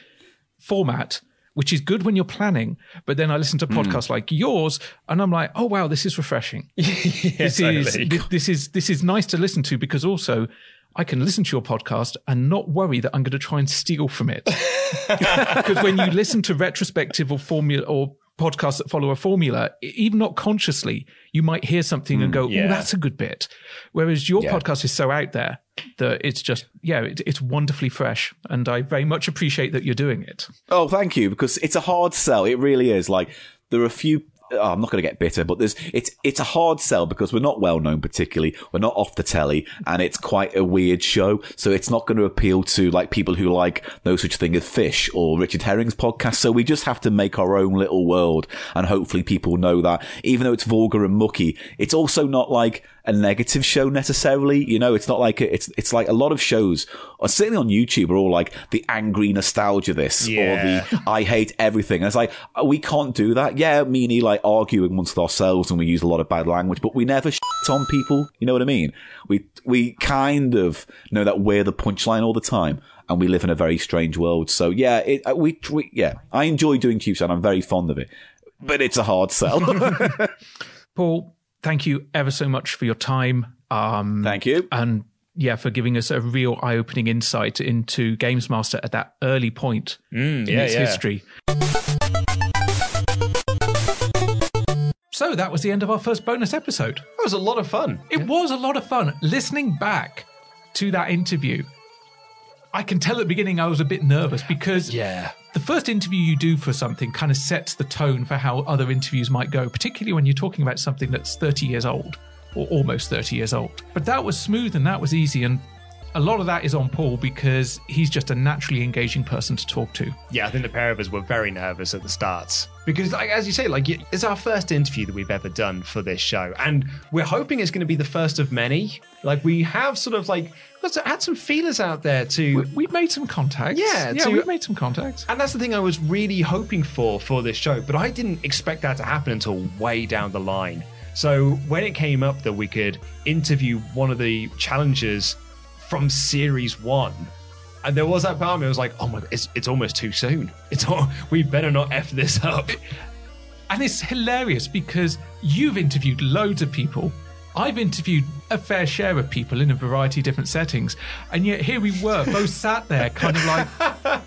format, which is good when you're planning. But then I listen to hmm. podcasts like yours, and I'm like, oh wow, this is refreshing. this is this is this is nice to listen to because also I can listen to your podcast and not worry that I'm going to try and steal from it. Because when you listen to retrospective or formula or podcasts that follow a formula, even not consciously, you might hear something and hmm, go, yeah. "Oh, that's a good bit." Whereas your Yeah. podcast is so out there that it's just, yeah, it, it's wonderfully fresh, and I very much appreciate that you're doing it. Oh, thank you, because it's a hard sell. It really is. Like there are a few. Oh, I'm not going to get bitter, but there's it's it's a hard sell because we're not well known particularly. We're not off the telly, and it's quite a weird show. So it's not going to appeal to like people who like no such thing as fish or Richard Herring's podcast. So we just have to make our own little world, and hopefully people know that. Even though it's vulgar and mucky, it's also not like a negative show necessarily. You know, it's not like a, it's it's like a lot of shows, certainly on YouTube, are all like the angry nostalgia this Yeah. or the I hate everything. And it's like uh, we can't do that. Yeah, me and Eli argue amongst ourselves, and we use a lot of bad language, but we never shit on people. You know what I mean? We we kind of know that we're the punchline all the time. And we live in a very strange world. So yeah, it, uh, we, we yeah, I enjoy doing Cube and I'm very fond of it, but it's a hard sell. Paul, thank you ever so much for your time. Um, Thank you. and yeah, for giving us a real eye-opening insight into Games Master at that early point in yeah, its yeah. history. So that was the end of our first bonus episode. That was a lot of fun. It was a lot of fun listening back to that interview. I can tell at the beginning I was a bit nervous because Yeah. the first interview you do for something kind of sets the tone for how other interviews might go, particularly when you're talking about something that's 30 years old or almost 30 years old. But that was smooth and that was easy. And a lot of that is on Paul because he's just a naturally engaging person to talk to. Yeah, I think the pair of us were very nervous at the start because, like as you say, like it's our first interview that we've ever done for this show, and we're hoping it's going to be the first of many. Like we have sort of like had some feelers out there to. We've made some contacts. Yeah, yeah, to- we've made some contacts. And that's the thing I was really hoping for for this show, but I didn't expect that to happen until way down the line. So when it came up that we could interview one of the challengers from series one, and there was that part of me, I was like, oh my, God, it's, it's almost too soon. It's all, we better not f this up. And it's hilarious because you've interviewed loads of people. I've interviewed a fair share of people in a variety of different settings. And yet here we were, both sat there kind of like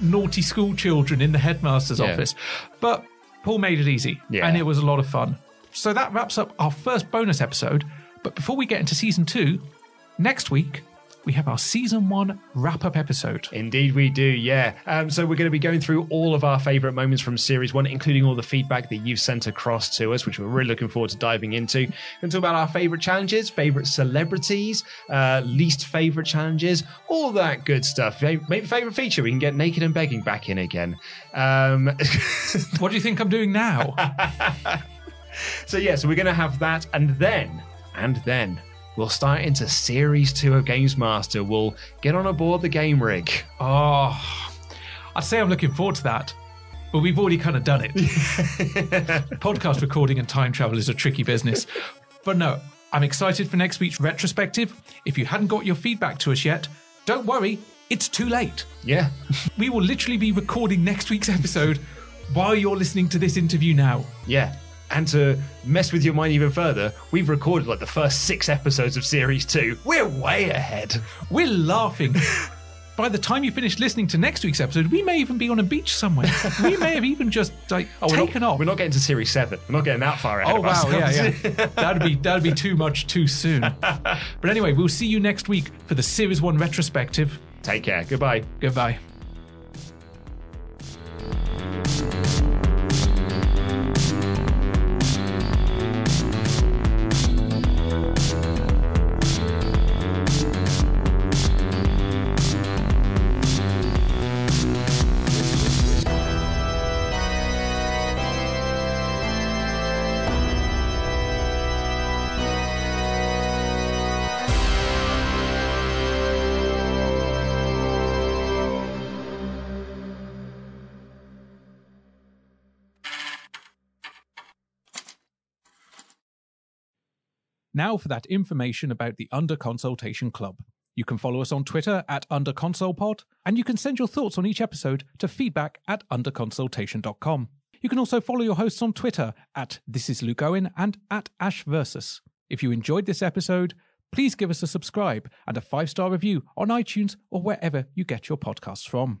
naughty school children in the headmaster's Yeah. office. But Paul made it easy. Yeah. And it was a lot of fun. So that wraps up our first bonus episode. But before we get into season two, next week, we have our season one wrap up episode. Indeed, we do, yeah. Um, so we're going to be going through all of our favourite moments from series one, including all the feedback that you've sent across to us, which we're really looking forward to diving into. We're going to talk about our favourite challenges, favourite celebrities, uh, least favourite challenges, all that good stuff. Maybe favourite feature, we can get naked and begging back in again. Um, what do you think I'm doing now? so yeah, so we're going to have that, and then, and then. We'll start into series two of Games Master. We'll get on aboard the game rig. Oh, I'd say I'm looking forward to that, but we've already kind of done it. Podcast recording and time travel is a tricky business. But no, I'm excited for next week's retrospective. If you hadn't got your feedback to us yet, don't worry, it's too late. Yeah. We will literally be recording next week's episode while you're listening to this interview now. Yeah. And to mess with your mind even further, we've recorded like the first six episodes of series two. We're way ahead. We're laughing. By the time you finish listening to next week's episode, we may even be on a beach somewhere. we may have even just like Oh, we're taken not, off. We're not getting to series seven. We're not getting that far ahead Oh of wow, yeah, yeah. That'd be that'd be too much too soon. But anyway, we'll see you next week for the series one retrospective. Take care. Goodbye. Goodbye. Now for that information about the Under Consultation Club. You can follow us on Twitter at UnderConsolePod, and you can send your thoughts on each episode to feedback at underconsultation.com. You can also follow your hosts on Twitter at This Is Luke Owen and at Ash Versus. If you enjoyed this episode, please give us a subscribe and a five star review on iTunes or wherever you get your podcasts from.